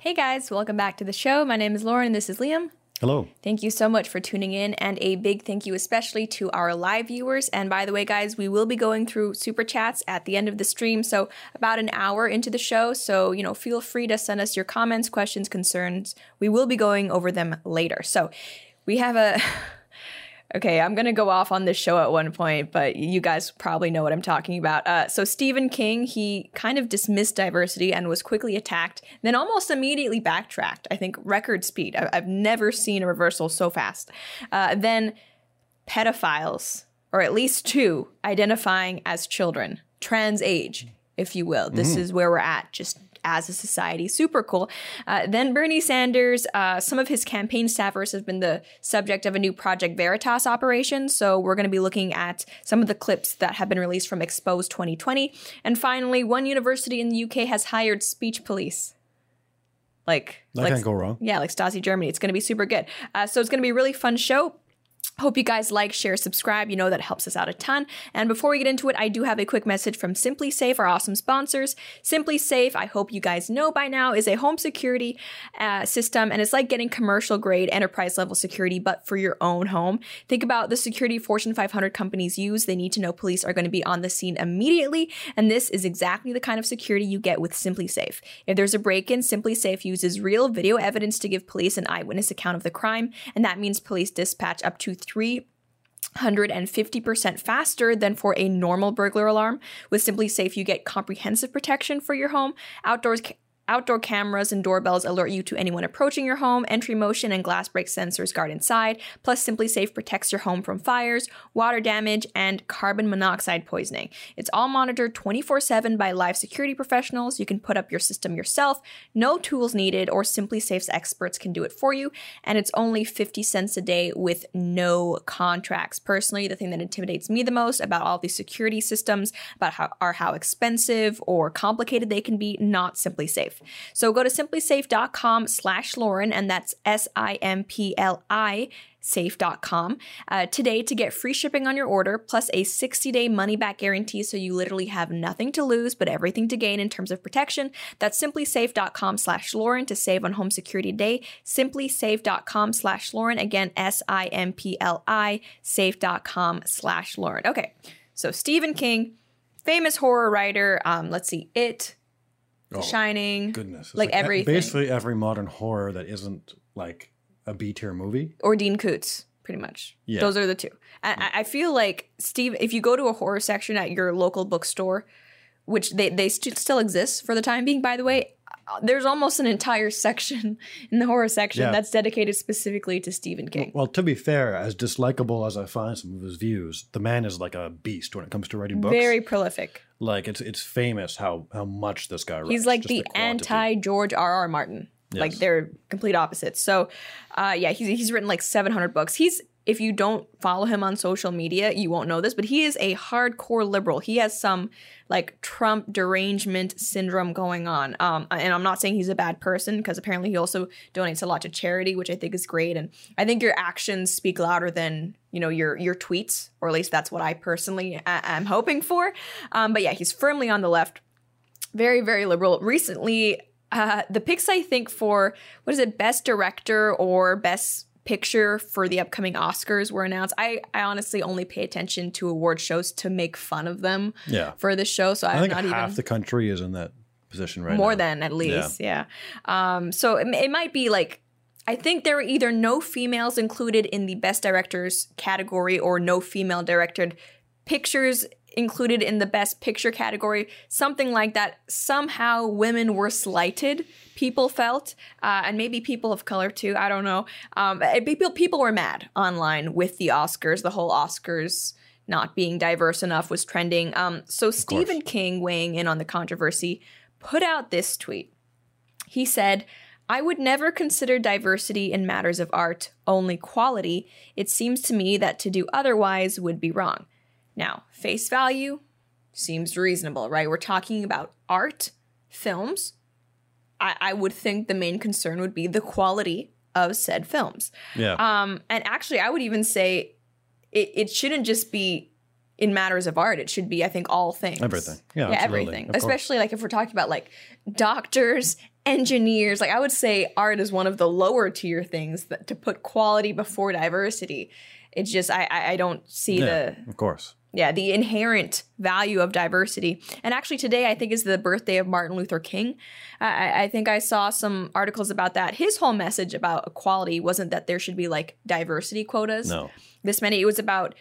Hey guys, welcome back to the show. My name is Lauren and this is Liam. Hello. Thank you so much for tuning in, and a big thank you especially to our live viewers. And by the way, guys, we will be going through super chats at the end of the stream, so about an hour into the show. So, you know, feel free to send us your comments, questions, concerns. We will be going over them later. So, we have a. Okay, I'm gonna go off on this show at one point, but you guys probably know what I'm talking about. Uh, so Stephen King, he kind of dismissed diversity and was quickly attacked, then almost immediately backtracked. I think record speed. I- I've never seen a reversal so fast. Uh, then pedophiles, or at least two, identifying as children, trans age, if you will. This is where we're at. Just as a society. Super cool. Uh, then Bernie Sanders, uh, some of his campaign staffers have been the subject of a new Project Veritas operation. So we're going to be looking at some of the clips that have been released from Expose 2020. And finally, one university in the UK has hired speech police. Like, That like can't go wrong. yeah, like Stasi Germany. It's going to be super good. Uh, so it's going to be a really fun show. Hope you guys like, share, subscribe. You know that helps us out a ton. And before we get into it, I do have a quick message from SimpliSafe, our awesome sponsors. SimpliSafe, I hope you guys know by now, is a home security uh, system, and it's like getting commercial grade, enterprise level security, but for your own home. Think about the security Fortune 500 companies use. They need to know police are going to be on the scene immediately, and this is exactly the kind of security you get with SimpliSafe. If there's a break-in, SimpliSafe uses real video evidence to give police an eyewitness account of the crime, and that means police dispatch up to 350% faster than for a normal burglar alarm. With SimpliSafe, you get comprehensive protection for your home. Outdoors Outdoor cameras and doorbells alert you to anyone approaching your home. Entry motion and glass break sensors guard inside. Plus, SimpliSafe protects your home from fires, water damage, and carbon monoxide poisoning. It's all monitored 24 7 by live security professionals. You can put up your system yourself. No tools needed, or SimpliSafe's experts can do it for you. And it's only 50 cents a day with no contracts. Personally, the thing that intimidates me the most about all these security systems about how are how expensive or complicated they can be, not SimpliSafe. So go to simplisafe.com slash Lauren, and that's S-I-M-P-L-I safe.com uh, today to get free shipping on your order plus a 60-day money-back guarantee so you literally have nothing to lose but everything to gain in terms of protection. That's simplisafe.com slash lauren to save on home security today simplisafe.com slash lauren again s-i-m-p-l-i safe.com slash lauren. Okay so stephen king famous horror writer um, let's see it Oh, shining Goodness. Like e- everything. Basically, every modern horror that isn't like a B tier movie. or Dean Koontz, pretty much. Yeah. Those are the two. And I I feel like Steve, if you go to a horror section at your local bookstore, which they they st- still exist for the time being, by the way, uh, there's almost an entire section in the horror section Yeah. that's dedicated specifically to Stephen King. Well, to be fair, as dislikable as I find some of his views, the man is like a beast when it comes to writing books. Very prolific. Like it's it's famous how how much this guy writes. He's like just the anti George R. R. Martin. Like they're complete opposites. So, uh, yeah, he's he's written like 700 books. He's if you don't follow him on social media, you won't know this, but he is a hardcore liberal. He has some like Trump derangement syndrome going on. Um, and I'm not saying he's a bad person because apparently he also donates a lot to charity, which I think is great. And I think your actions speak louder than you know your your tweets, or at least that's what I personally am hoping for. Um, but yeah, he's firmly on the left very very liberal recently uh the picks i think for what is it best director or best picture for the upcoming oscars were announced i i honestly only pay attention to award shows to make fun of them Yeah. for this show so I i'm think not half even the country is in that position right now. more now. than at least yeah, um so it, it might be like I think there were either no females included in the best directors category or no female directed pictures included in the best picture category, something like that. Somehow women were slighted, people felt, uh, and maybe people of color too. I don't know. Um, people, people were mad online with the Oscars, the whole Oscars not being diverse enough was trending. Um, so Stephen King, weighing in on the controversy, put out this tweet. He said, I would never consider diversity in matters of art only quality. It seems to me that to do otherwise would be wrong. Now, face value seems reasonable, right? We're talking about art, films. I, I would think the main concern would be the quality of said films. Yeah. Um, and actually, I would even say it, it shouldn't just be in matters of art, it should be, I think, all things. Everything. Yeah, yeah, everything. Of course. Especially like if we're talking about like doctors, engineers. Like I would say, art is one of the lower tier things that to put quality before diversity. It's just I I, I don't see Yeah, the of course. Yeah the inherent value of diversity. And actually today i think is the birthday of martin luther king. I- I, think i saw some articles about that. His whole message about equality wasn't that there should be like diversity quotas. No. this many it was about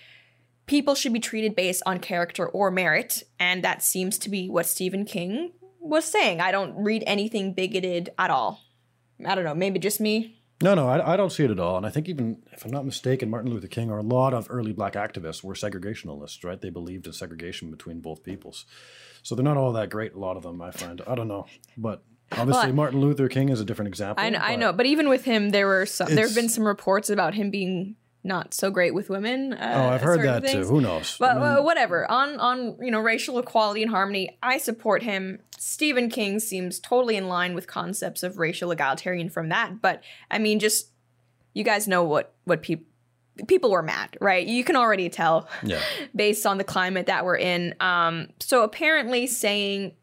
people should be treated based on character or merit and that seems to be what stephen king was saying. I don't read anything bigoted at all. I don't know maybe just me No, no, I, I don't see it at all. And I think even, if I'm not mistaken, Martin Luther King or a lot of early black activists were segregationalists, right? They believed in segregation between both peoples. So they're not all that great, a lot of them, I find. I don't know. But obviously, Well, Martin Luther King is a different example. I know, I but- know, but even with him, there were some. There have been some reports about him being not so great with women. Uh, Oh, I've heard that things. too. Who knows? But I mean, uh, whatever. On on you know racial equality and harmony, I support him. Stephen King seems totally in line with concepts of racial egalitarian from that. But I mean, just you guys know what what people people were mad, right? You can already tell yeah. based on the climate that we're in. Um, so apparently, saying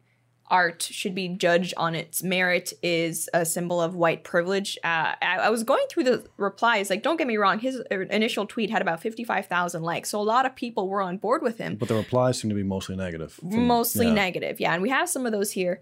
art should be judged on its merit is a symbol of white privilege. Uh, I, I was going through the replies. Like, don't get me wrong, his initial tweet had about fifty-five thousand likes, so a lot of people were on board with him. But the replies seem to be mostly negative. from- Mostly yeah. negative, yeah, and we have some of those here.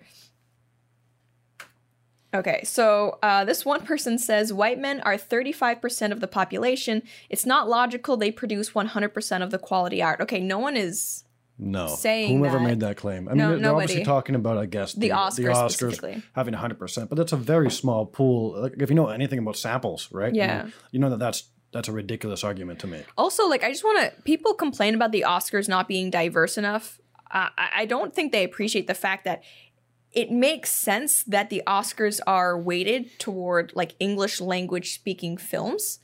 Okay, so uh, this one person says white men are 35% of the population. It's not logical they produce 100% of the quality art. Okay, no one is No. saying Whomever that- made that claim. I No, mean, they're obviously nobody. talking about, I guess, The Oscars specifically. having 100%, but that's a very small pool. Like, if you know anything about samples, right? Yeah. You, you know that that's that's a ridiculous argument to make. Also, like, I just want to. People complain about the Oscars not being diverse enough. Uh, I I don't think they appreciate the fact that it makes sense that the Oscars are weighted toward like English language speaking films,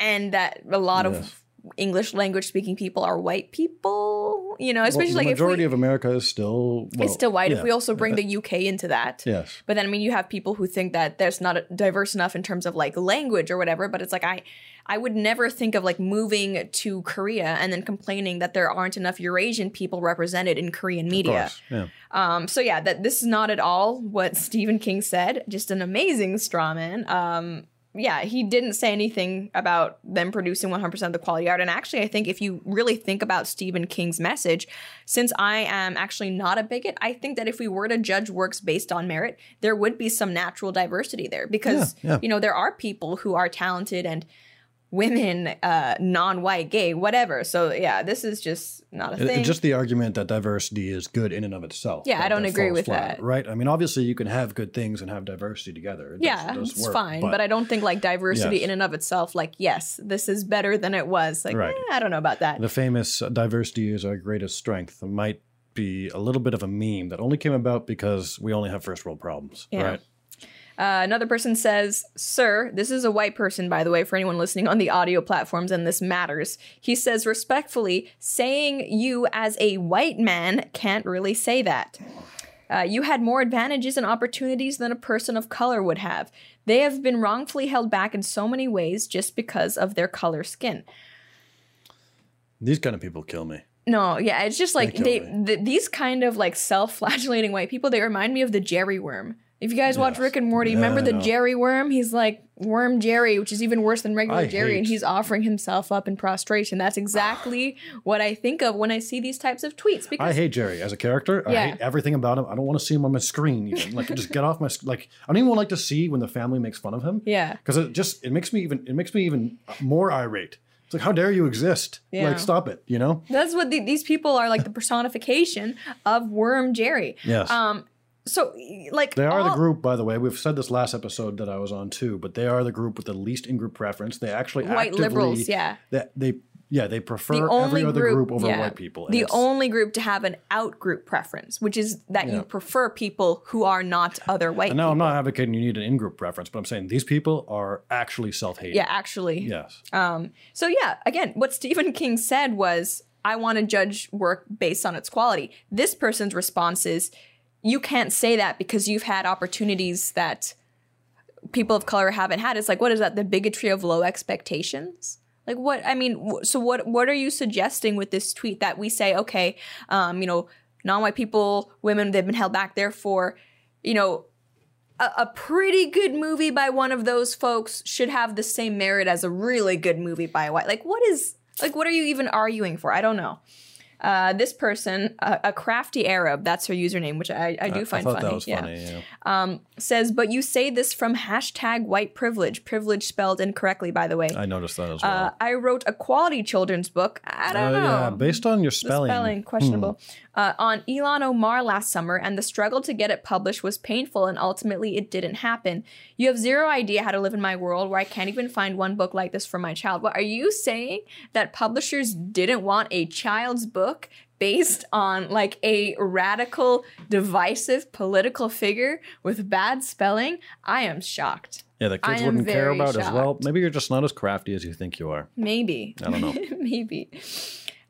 and that a lot Yes. of English language speaking people are white people. You know, Well, especially the like if majority we, of America is still well, it's still white. yeah. If we also bring the UK into that, yes, But then I mean you have people who think that there's not diverse enough in terms of like language or whatever, but it's like I I would never think of like moving to Korea and then complaining that there aren't enough Eurasian people represented in Korean media. yeah. Um so yeah, that this is not at all what Stephen King said, just an amazing straw man. Um yeah, he didn't say anything about them producing 100% of the quality art. And actually, I think if you really think about Stephen King's message, since I am actually not a bigot, I think that if we were to judge works based on merit, there would be some natural diversity there because, Yeah, yeah. you know, there are people who are talented and women, uh, non white, gay, whatever. So, yeah, this is just not a thing. it's just the argument that diversity is good in and of itself. Yeah, I don't that agree with flat, that. Right? I mean, obviously, you can have good things and have diversity together. It yeah, it does it's work, fine, but, I don't think like diversity Yes. in and of itself, like, yes, this is better than it was. Like, Right. eh, I don't know about that. The famous uh, diversity is our greatest strength might be a little bit of a meme that only came about because we only have first world problems, Yeah. right? Uh, another person says, Sir, this is a white person, by the way, for anyone listening on the audio platforms, and this matters. He says, respectfully, saying you as a white man can't really say that. Uh, you had more advantages and opportunities than a person of color would have. They have been wrongfully held back in so many ways just because of their color skin. These kind of people kill me. No, yeah, it's just like kill they, th- these kind of like self-flagellating white people. They remind me of the Jerry worm. If you guys watch Yes. Rick and Morty, Yeah, remember the know. Jerry worm? He's like worm Jerry, which is even worse than regular I Jerry, and hate- he's offering himself up in prostration. That's exactly what I think of when I see these types of tweets. Because I hate Jerry as a character. I Yeah. hate everything about him. I don't want to see him on my screen. Even like, just get off my sc- like. I don't even like to see when the family makes fun of him. yeah, because it just it makes me even it makes me even more irate. It's like how dare you exist? Yeah. Like stop it. You know? that's what the, these people are like the personification of worm Jerry. Yes. Um, so like They are the group, by the way. We've said this last episode that I was on too, but they are the group with the least in-group preference. They actually white actively, liberals. Yeah. They, they yeah they prefer the only every other group, group, over yeah, white people. The only group to have an out group preference, which is that you prefer people who are not other white and now people. I'm not advocating you need an in-group preference, but I'm saying these people are actually self-hating. yeah, actually. Yes. Um, so yeah, again, what Stephen King said was, I want to judge work based on its quality. This person's response is, you can't say that because you've had opportunities that people of color haven't had. It's like, what is that? The bigotry of low expectations? Like what? I mean, so what? What are you suggesting with this tweet that we say, okay, um, you know, non-white people, women, they've been held back. Therefore, you know, a, a pretty good movie by one of those folks should have the same merit as a really good movie by a white. Like, what is like? What are you even arguing for? I don't know. Uh, this person, a, a crafty Arab, that's her username, which I, I do I find thought funny. that was yeah funny. Yeah. says, but you say this from hashtag white privilege. Privilege spelled incorrectly, by the way. I noticed that as well. Uh, I wrote a quality children's book. I don't Uh, know. yeah, based on your The spelling. spelling questionable uh, on Ilhan Omar last summer, and the struggle to get it published was painful, and ultimately it didn't happen. You have zero idea how to live in my world where I can't even find one book like this for my child. What are you saying that publishers didn't want a child's book based on like a radical, divisive political figure with bad spelling? I am shocked. Yeah, I kids wouldn't care about as well. Maybe you're just not as crafty as you think you are. Maybe. I don't know. Maybe.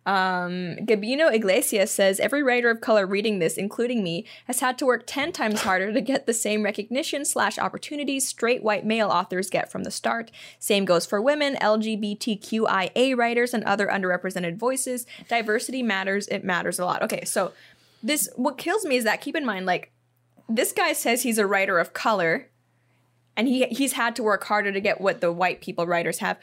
Um, Gabino Iglesias says every writer of color reading this, including me, has had to work 10 times harder to get the same recognition slash opportunities straight white male authors get from the start. Same goes for women, LGBTQIA writers, and other underrepresented voices. Diversity matters, it matters a lot. Okay, so this, what kills me is that keep in mind, like, this guy says he's a writer of color and he he's had to work harder to get what the white people writers have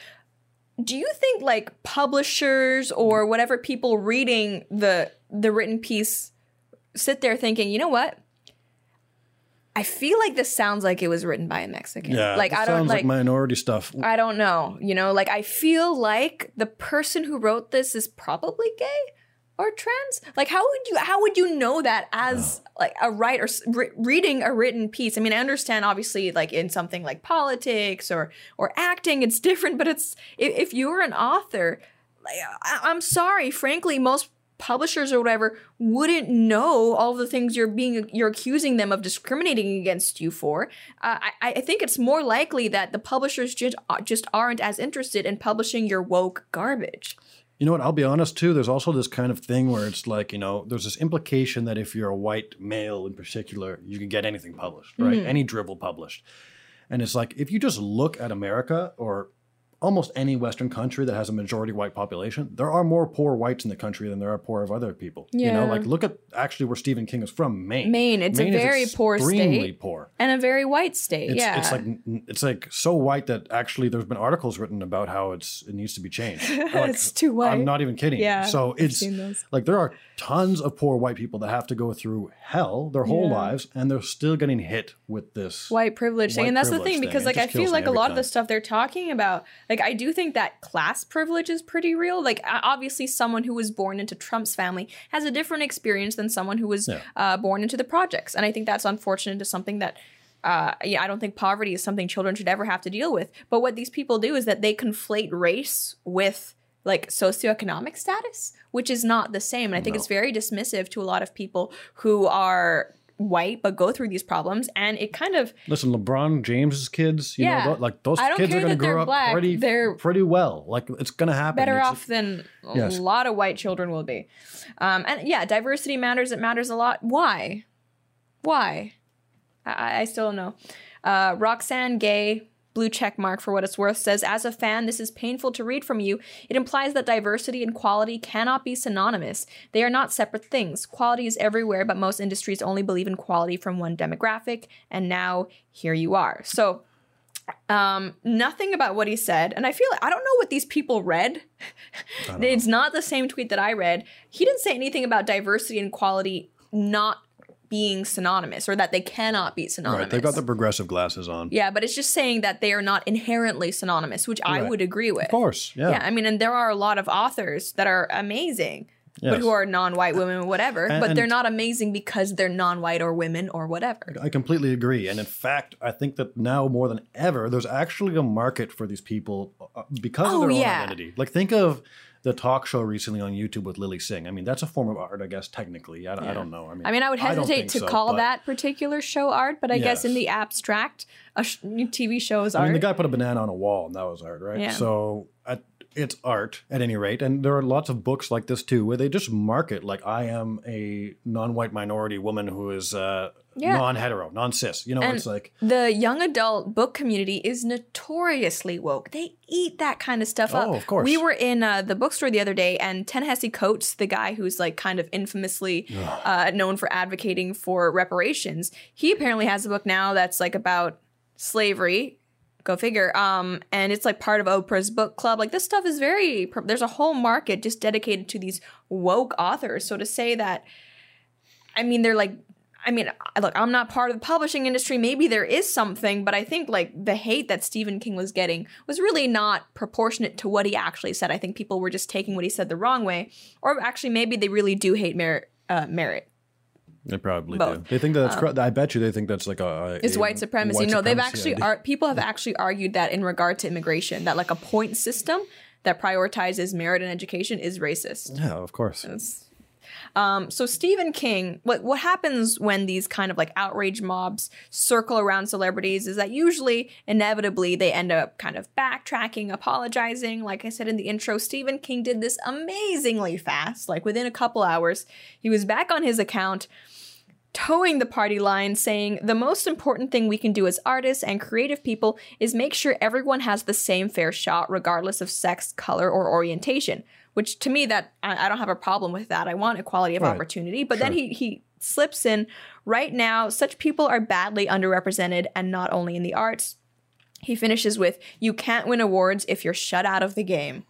do you think like publishers or whatever people reading the the written piece sit there thinking you know what? I feel like this sounds like it was written by a mexican. Yeah, like i don't sounds like, minority stuff. i don't know you know? Like i feel like the person who wrote this is probably gay or trans like how would you how would you know that as like a writer re- reading a written piece? I mean i understand obviously like in something like politics or or acting it's different but it's if, if you're an author like I, i'm sorry frankly most publishers or whatever wouldn't know all the things you're being you're accusing them of discriminating against you for. Uh, I, I think it's more likely that the publishers just just aren't as interested in publishing your woke garbage You know what? I'll be honest too. There's also this kind of thing where it's like, you know, there's this implication that if you're a white male in particular, you can get anything published, right? Mm-hmm. Any drivel published. And it's like, if you just look at America or almost any Western country that has a majority white population, there are more poor whites in the country than there are poor of other people. Yeah. You know, like look at actually where Stephen King is from, Maine. Maine, it's a is very poor state. extremely poor. and a very white state It's, yeah it's like it's like so white that actually there's been articles written about how it's it needs to be changed. Like, It's too white. I'm not even kidding. Yeah, So it's like there are tons of poor white people that have to go through hell their whole Yeah. lives, and they're still getting hit with this. white privilege thing and that's the thing thing. because It like i feel like a lot of the stuff they're talking about like i do think that class privilege is pretty real like obviously someone who was born into trump's family has a different experience than someone who was Yeah. uh, born into the projects and i think that's unfortunate to something that uh, yeah, I don't think poverty is something children should ever have to deal with. But what these people do is that they conflate race with like socioeconomic status, which is not the same. And I think No. it's very dismissive to a lot of people who are white but go through these problems. And it kind of Listen, LeBron James's kids, you Yeah. know, like those kids are going to grow up black. pretty, They're- pretty well. Like it's going to happen. better It's- off than Yes. a lot of white children will be. Um, and yeah, diversity matters. It matters a lot. Why? Why? I, I still don't know. Uh, Roxane Gay, blue check mark for what it's worth, says As a fan, this is painful to read from you. It implies that diversity and quality cannot be synonymous. They are not separate things. Quality is everywhere, but most industries only believe in quality from one demographic. And now here you are. So um nothing about what he said and i feel i don't know what these people read it's not the same tweet that i read he didn't say anything about diversity and quality not being synonymous or that they cannot be synonymous Right, they've got the progressive glasses on. yeah but it's just saying that they are not inherently synonymous which i would agree with Of course, yeah. yeah i mean and there are a lot of authors that are amazing but who are non-white women or whatever And- but they're not amazing because they're non-white or women or whatever I completely agree. And in fact, I think that now more than ever, there's actually a market for these people uh, because Oh, of their yeah. own identity. Like, think of the talk show recently on YouTube with Lilly Singh. I mean, that's a form of art, I guess, technically. I, I don't know. I mean, I mean, I would hesitate think to so, call that particular show art, but I guess in the abstract, a sh- TV show is I art. mean, the guy put a banana on a wall, and that was art, right? Yeah. So, I, it's art at any rate. And there are lots of books like this too, where they just market like I am a non-white minority woman who is uh, Yeah. non-hetero, non-cis. You know, And it's like the young adult book community is notoriously woke. They eat that kind of stuff up. Oh, of course. We were in uh, the bookstore the other day, and Ta-Nehisi Coates, the guy who's like kind of infamously uh, known for advocating for reparations, he apparently has a book now that's like about slavery. Go figure. Um, and it's like part of Oprah's book club. Like this stuff is very. There's a whole market just dedicated to these woke authors. So to say that I mean, they're like, I mean, look, I'm not part of the publishing industry. Maybe there is something, but I think like the hate that Stephen King was getting was really not proportionate to what he actually said. I think people were just taking what he said the wrong way, or actually, maybe they really do hate merit. Uh, merit. They probably Both. Um, do. They think that's. cor- I bet you they think that's like a. a It's a white supremacy. white no, they've actually idea. ar- people have actually argued that in regard to immigration, that like a point system that prioritizes merit and education is racist. Yeah, of course. Um, so Stephen King, what what happens when these kind of like outrage mobs circle around celebrities is that usually, inevitably, they end up kind of backtracking, apologizing. Like I said in the intro, Stephen King did this amazingly fast. Like within a couple hours, he was back on his account toeing the party line, saying, The most important thing we can do as artists and creative people is make sure everyone has the same fair shot, regardless of sex, color, or orientation. Which to me, that I, I don't have a problem with that. I want equality of Right. opportunity. But then he he slips in right now, such people are badly underrepresented, and not only in the arts. He finishes with, You can't win awards if you're shut out of the game.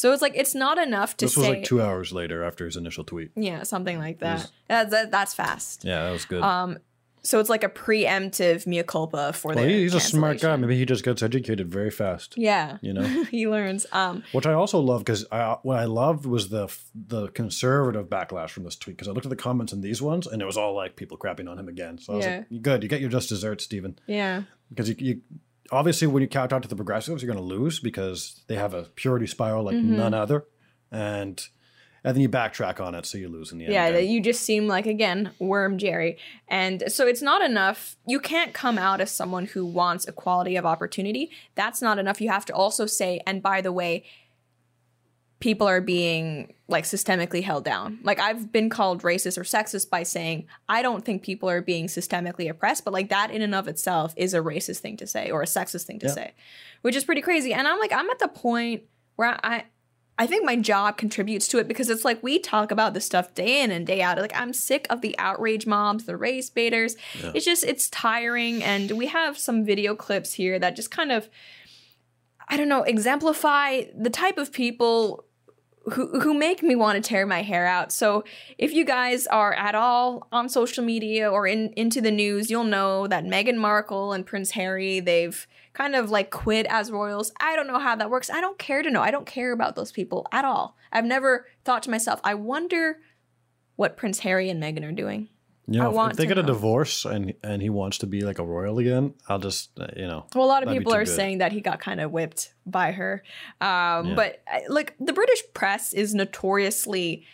So it's like it's not enough to This was say like two hours later after his initial tweet. Yeah, something like that. That- that- that's fast. Yeah, that was good. Um, So it's like a preemptive mea culpa for well, he's a smart guy. Maybe he just gets educated very fast. Yeah, You know, he learns. Um, which I also love because I, what I loved was the the conservative backlash from this tweet because I looked at the comments in these ones and it was all like people crapping on him again. So I was Yeah. like, good, you get your just desserts, Stephen. yeah, Because you, you obviously when you count out to the progressives, you're going to lose because they have a purity spiral like Mm-hmm. none other, and and then you backtrack on it, so you lose in the end. yeah. That you just seem like again worm Jerry, and so it's not enough. You can't come out as someone who wants equality of opportunity. That's not enough. You have to also say, and by the way, people are being like systemically held down. Like I've been called racist or sexist by saying I don't think people are being systemically oppressed, but like that in and of itself is a racist thing to say or a sexist thing to Yeah. say, which is pretty crazy. And I'm like I'm at the point where I I think my job contributes to it because it's like we talk about this stuff day in and day out. Like I'm sick of the outrage mobs, the race baiters. It's just it's tiring and we have some video clips here that just kind of I don't know, exemplify the type of people who who make me want to tear my hair out. So if you guys are at all on social media or in into the news, you'll know that Meghan Markle and Prince Harry, they've kind of like quit as royals. I don't know how that works. I don't care to know. I don't care about those people at all. I've never thought to myself, I wonder what Prince Harry and Meghan are doing. You know, if- if they get a divorce and and he wants to be like a royal again, I'll just uh, you know. Well, a lot of people are good. saying that he got kind of whipped by her. Um, Yeah. But uh, like the British press is notoriously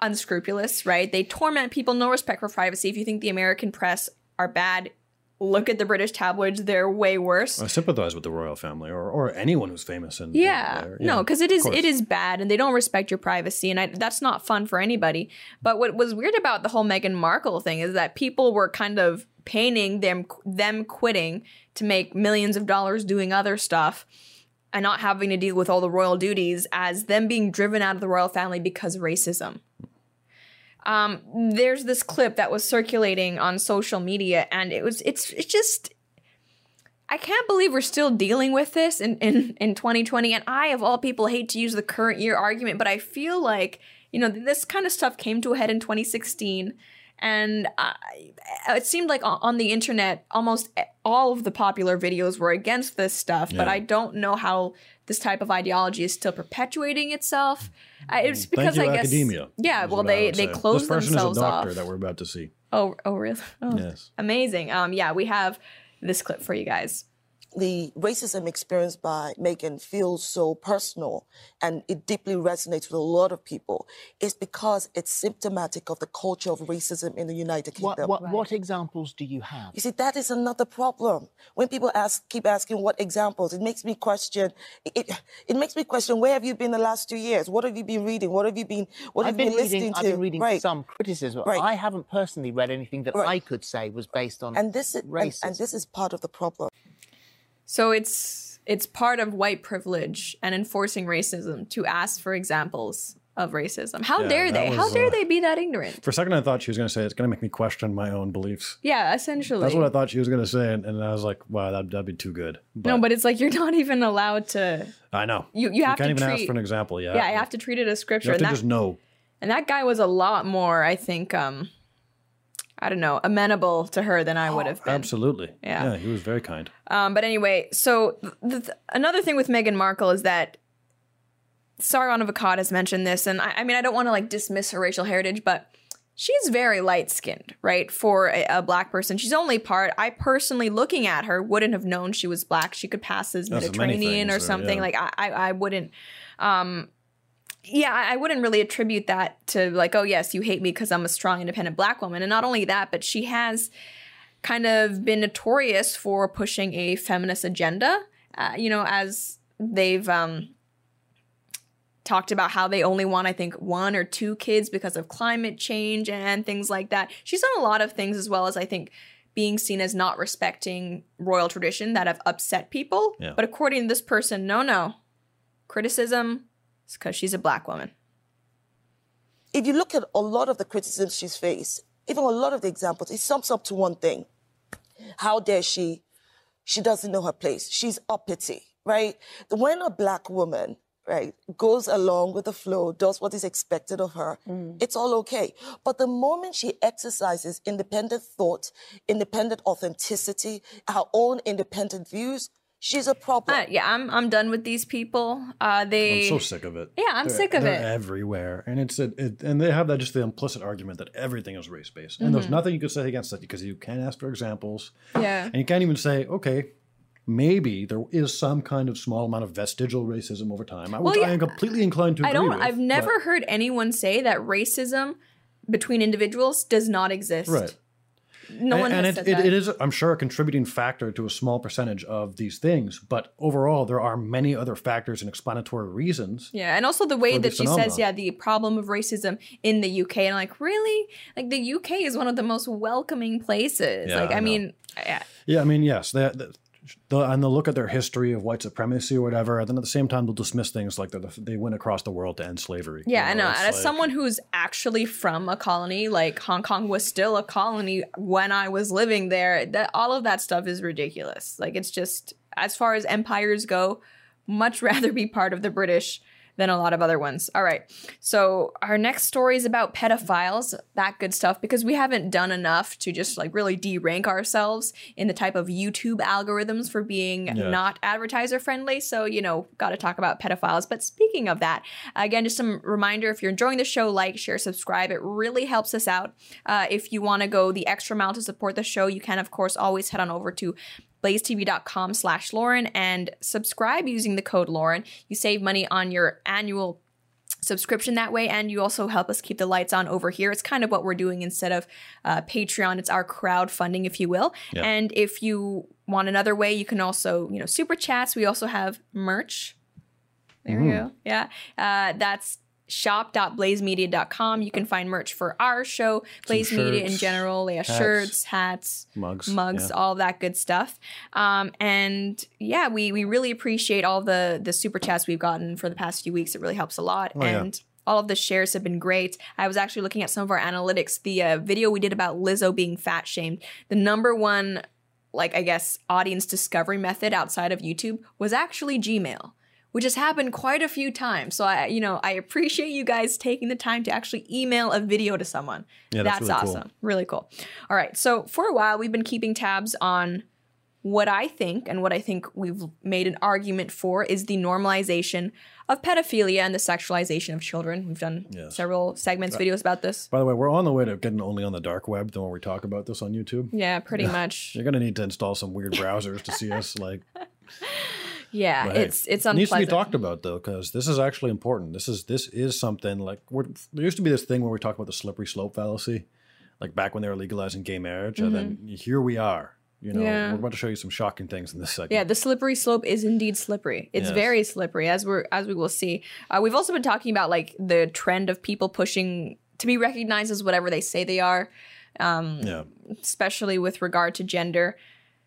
unscrupulous, right? They torment people, no respect for privacy. If you think the American press are bad, look at the British tabloids; they're way worse. I sympathize with the royal family or, or anyone who's famous in in Yeah, no, because it is it is bad, and they don't respect your privacy, and I, that's not fun for anybody. But what was weird about the whole Meghan Markle thing is that people were kind of painting them them quitting to make millions of dollars doing other stuff, and not having to deal with all the royal duties as them being driven out of the royal family because of racism. Um, there's this clip that was circulating on social media, and it was it's it's just I can't believe we're still dealing with this in, in, in 2020. And I, of all people, hate to use the current year argument, but I feel like, you know, this kind of stuff came to a head in 2016. And I, it seemed like on- the internet, almost all of the popular videos were against this stuff. But I don't know how this type of ideology is still perpetuating itself. It's because you, I guess. academia. Yeah, well, they, they say. close This person themselves is a doctor off. that we're about to see. Oh, oh, really? Oh, Yes. amazing. Um, yeah, we have this clip for you guys. The racism experienced by Meghan feels so personal and it deeply resonates with a lot of people is because it's symptomatic of the culture of racism in the United Kingdom. what, what examples do you have? You see, that is another problem. When people ask, keep asking what examples, it makes me question. It, it, it makes me question where have you been the last two years? What have you been reading? What have you been? What I've have you been been listening to? I've been reading right. some criticism. Right. I haven't personally read anything that Right. I could say was based on And this is and, racism. and this is part of the problem. So it's it's part of white privilege and enforcing racism to ask for examples of racism. How Yeah, dare they? How dare uh, they be that ignorant? For a second, I thought she was going to say it's going to make me question my own beliefs. Yeah, essentially. That's what I thought she was going to say, and, and I was like, "Wow, that, that'd be too good." no, but it's like you're not even allowed to. I know You you have can't to even ask for an example. Yeah, yeah, I have to treat it as scripture. You have and to that just know. and that guy was a lot more, I think, um, I don't know, amenable to her than I would have been. Absolutely. Yeah. Yeah, he was very kind. Um, but anyway, so th- th- another thing with Meghan Markle is that of Akkad has mentioned this, and I, I mean, I don't want to like dismiss her racial heritage, but she's very light skinned, right? For a, a black person, she's only part. I personally, looking at her, wouldn't have known she was black. She could pass as That's Mediterranean things, or- something. yeah. Like I, I, I wouldn't. Um, yeah, I wouldn't really attribute that to like, oh yes, you hate me because I'm a strong, independent black woman, and not only that, but she has kind of been notorious for pushing a feminist agenda. Uh, you know, as they've um, talked about how they only want, I think, one or two kids because of climate change and things like that. She's done a lot of things as well as I think being seen as not respecting royal tradition that have upset people. Yeah. But according to this person, no, no. Criticism is because she's a black woman. If you look at a lot of the criticisms she's faced, even a lot of the examples, it sums up to one thing. How dare she? She doesn't know her place. She's uppity, right? When a black woman, right, goes along with the flow, does what is expected of her, mm. it's all okay. But the moment she exercises independent thought, independent authenticity, her own independent views, she's a problem. Uh, yeah, I'm I'm done with these people. Uh, they I'm so sick of it. Yeah, I'm They're- sick of they're it. everywhere, and it's a, it, and they have that just the implicit argument that everything is race based, and there's nothing you can say against that because you can't ask for examples, Mm-hmm. yeah. and you can't even say, okay, maybe there is some kind of small amount of vestigial racism over time, which yeah, I am completely inclined to I agree don't. with. I've never but- heard anyone say that racism between individuals does not exist. right. No one and has it, said it, that. it is, I'm sure, a contributing factor to a small percentage of these things. But overall, there are many other factors and explanatory reasons. Yeah, and also the way that she says, yeah, the problem of racism in the UK, and like, really, like the UK is one of the most welcoming places. Yeah, like, I, I mean, yeah, Yeah, I mean, yes, they, they, they'll, and they'll look at their history of white supremacy or whatever, and then at the same time, they'll dismiss things like that they went across the world to end slavery. you yeah, I know. And as like- someone who's actually from a colony, like Hong Kong was still a colony when I was living there. That all of that stuff is ridiculous. Like, it's just as far as empires go, much rather be part of the British than a lot of other ones. All right. So our next story is about pedophiles, that good stuff, because we haven't done enough to just like really de-rank ourselves in the type of YouTube algorithms for being Yeah. not advertiser friendly. So, you know, got to talk about pedophiles. But speaking of that, again, just some reminder if you're enjoying the show, like, share, subscribe. It really helps us out. Uh, if you want to go the extra mile to support the show, you can, of course, always head on over to blazetv.com slash Lauren and subscribe using the code Lauren. You save money on your annual subscription that way and you also help us keep the lights on over here. It's kind of what we're doing instead of uh, patreon. It's our crowdfunding if you will. And if you want another way you can also you know super chats. We also have merch. There we go. Yeah. Uh, that's shop.blazemedia.com you can find merch for our show blaze media in general yeah hats, shirts hats mugs, mugs, yeah. all that good stuff. Um, and yeah, we we really appreciate all the the super chats we've gotten for the past few weeks. It really helps a lot, Oh, yeah. and all of the shares have been great. I was actually looking at some of our analytics. The uh, video we did about Lizzo being fat shamed, the number one, like I guess, audience discovery method outside of YouTube was actually Gmail. Which has happened quite a few times. So I, you know, I appreciate you guys taking the time to actually email a video to someone. Yeah, that's really cool. awesome. Really cool. All right. So for a while, we've been keeping tabs on what I think and what I think we've made an argument for is the normalization of pedophilia and the sexualization of children. We've done Yes. several segments, videos about this. By the way, we're on the way to getting only on the dark web. The when we talk about this on YouTube, Yeah, pretty much. you're gonna need to install some weird browsers to see us. Like, Yeah, it's it's it needs to be talked about though, because this is actually important. This is this is something like we're, there used to be this thing where we talk about the slippery slope fallacy, like back when they were legalizing gay marriage, and then here we are. You know, Mm-hmm. Yeah. we're about to show you some shocking things in this segment. Yeah, the slippery slope is indeed slippery. It's Yes. very slippery, as we're as we will see. Uh, we've also been talking about like the trend of people pushing to be recognized as whatever they say they are, um, yeah. especially with regard to gender.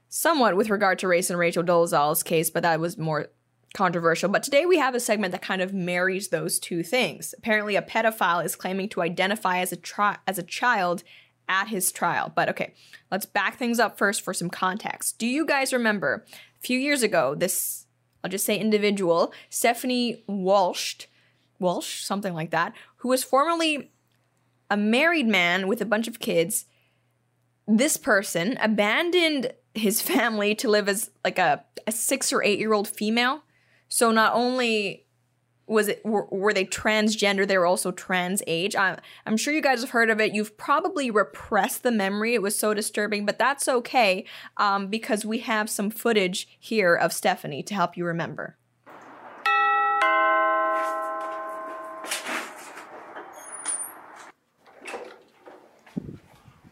Somewhat with regard to race and Rachel Dolezal's case, but that was more controversial. But today we have a segment that kind of marries those two things. Apparently, a pedophile is claiming to identify as a tri- as a child at his trial. But okay, let's back things up first for some context. Do you guys remember a few years ago this I'll just say individual, Stephanie Walsh, Walsh, something like that, who was formerly a married man with a bunch of kids. This person abandoned his family to live as like a, a six or eight year old female. So not only was it were, were they transgender, they were also trans age. I'm I'm sure you guys have heard of it. You've probably repressed the memory. It was so disturbing, but that's okay um, because we have some footage here of Stephanie to help you remember.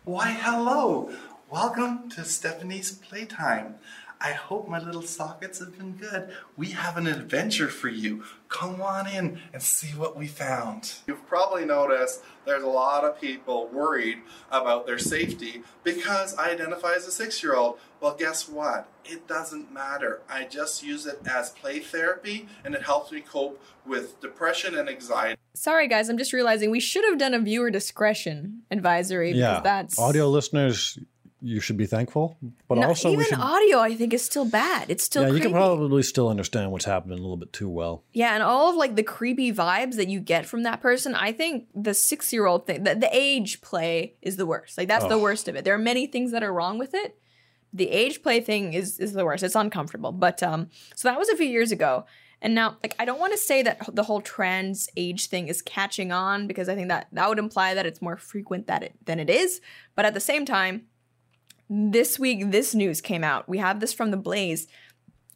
Why, hello! Welcome to Stephanie's Playtime. I hope my little sockets have been good. We have an adventure for you. Come on in and see what we found. You've probably noticed there's a lot of people worried about their safety because I identify as a six year old. Well, guess what? It doesn't matter. I just use it as play therapy and it helps me cope with depression and anxiety. Sorry, guys, I'm just realizing we should have done a viewer discretion advisory because Yeah. that's Audio listeners, you should be thankful, but No, also even should. audio. I think is still bad. It's still yeah, you can probably still understand what's happening a little bit too well. Yeah, and all of like the creepy vibes that you get from that person, I think the six year old thing, the, the age play is the worst. Like that's the worst of it. There are many things that are wrong with it. The age play thing is is the worst. It's uncomfortable. But um, so that was a few years ago. And now, like, I don't want to say that the whole trans age thing is catching on because I think that that would imply that it's more frequent that it than it is. But at the same time, this week this news came out. We have this from the Blaze.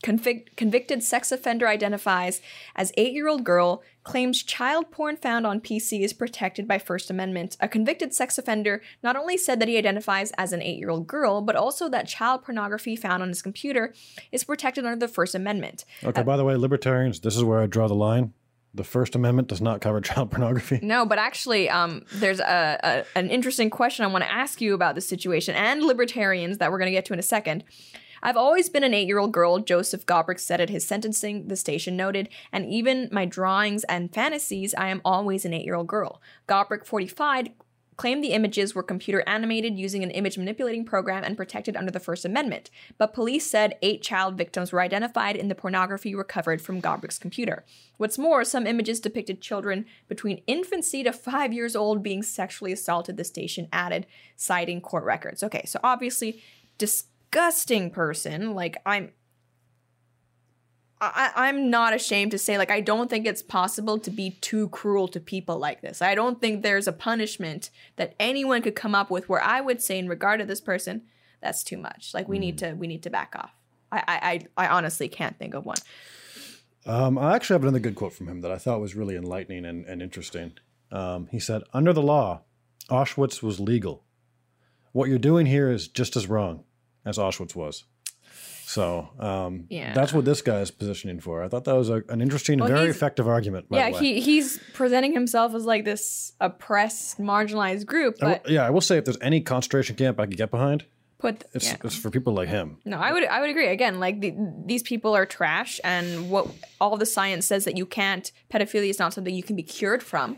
Convic- convicted sex offender identifies as eight year old girl, claims child porn found on PC is protected by First Amendment. A convicted sex offender not only said that he identifies as an eight year old girl, but also that child pornography found on his computer is protected under the First Amendment. Okay, by the way, libertarians, this is where I draw the line. The First Amendment does not cover child pornography. No, but actually, um, there's a, a an interesting question I want to ask you about this situation and libertarians that we're going to get to in a second. I've always been an eight year old girl, Joseph Gobrick said at his sentencing, the station noted, and even my drawings and fantasies, I am always an eight year old girl. Gobrick, 45, claimed the images were computer animated using an image manipulating program and protected under the First Amendment. But police said eight child victims were identified in the pornography recovered from Gobrick's computer. What's more, some images depicted children between infancy to five years old being sexually assaulted, the station added, citing court records. Okay, so obviously, disgusting person. Like, I'm. I, I'm not ashamed to say, like, I don't think it's possible to be too cruel to people like this. I don't think there's a punishment that anyone could come up with where I would say, in regard to this person, that's too much. Like, we need to, we need to back off. I, I, I I honestly can't think of one. Um, I actually have another good quote from him that I thought was really enlightening and, and interesting. Um, he said, Under the law, Auschwitz was legal. What you're doing here is just as wrong as Auschwitz was. So um, Yeah. that's what this guy is positioning for. I thought that was a, an interesting, Well, very effective argument. Yeah, he he's presenting himself as like this oppressed, marginalized group, I will- but yeah, I will say if there's any concentration camp I could get behind, put it's, yeah. it's for people like him. No, I would I would agree. Again, like the, these people are trash, and what all the science says that you can't. Pedophilia is not something you can be cured from.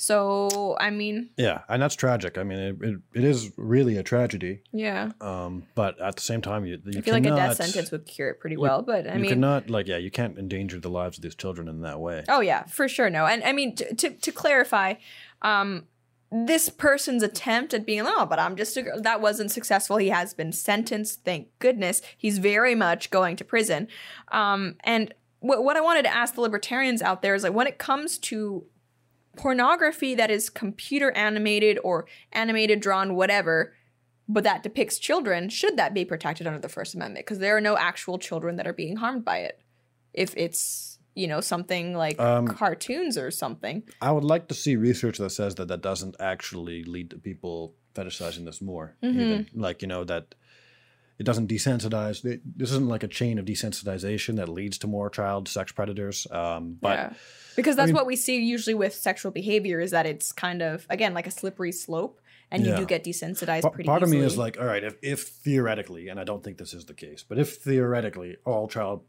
So I mean, Yeah, and that's tragic. I mean, it, it, it is really a tragedy. yeah, Um, but at the same time, you, you I feel like a death sentence would cure it pretty well. But I you mean, cannot like yeah, you can't endanger the lives of these children in that way. Oh yeah, for sure. No, and I mean to to, to clarify, um, this person's attempt at being, oh, but I'm just a girl, that wasn't successful. He has been sentenced, thank goodness. He's very much going to prison. Um, and what, what I wanted to ask the libertarians out there is like, when it comes to pornography that is computer animated or animated, drawn, whatever, but that depicts children, should that be protected under the First Amendment? Because there are no actual children that are being harmed by it. If it's you know something like Um, cartoons or something. I would like to see research that says that that doesn't actually lead to people fetishizing this more. Mm-hmm. Even like you know that it doesn't desensitize. This isn't like a chain of desensitization that leads to more child sex predators. Um, but yeah. Because that's mean- what we see usually with sexual behavior is that it's kind of again like a slippery slope and you do get desensitized pretty part easily. of me is like, all right, if, if theoretically, and I don't think this is the case, but if theoretically all child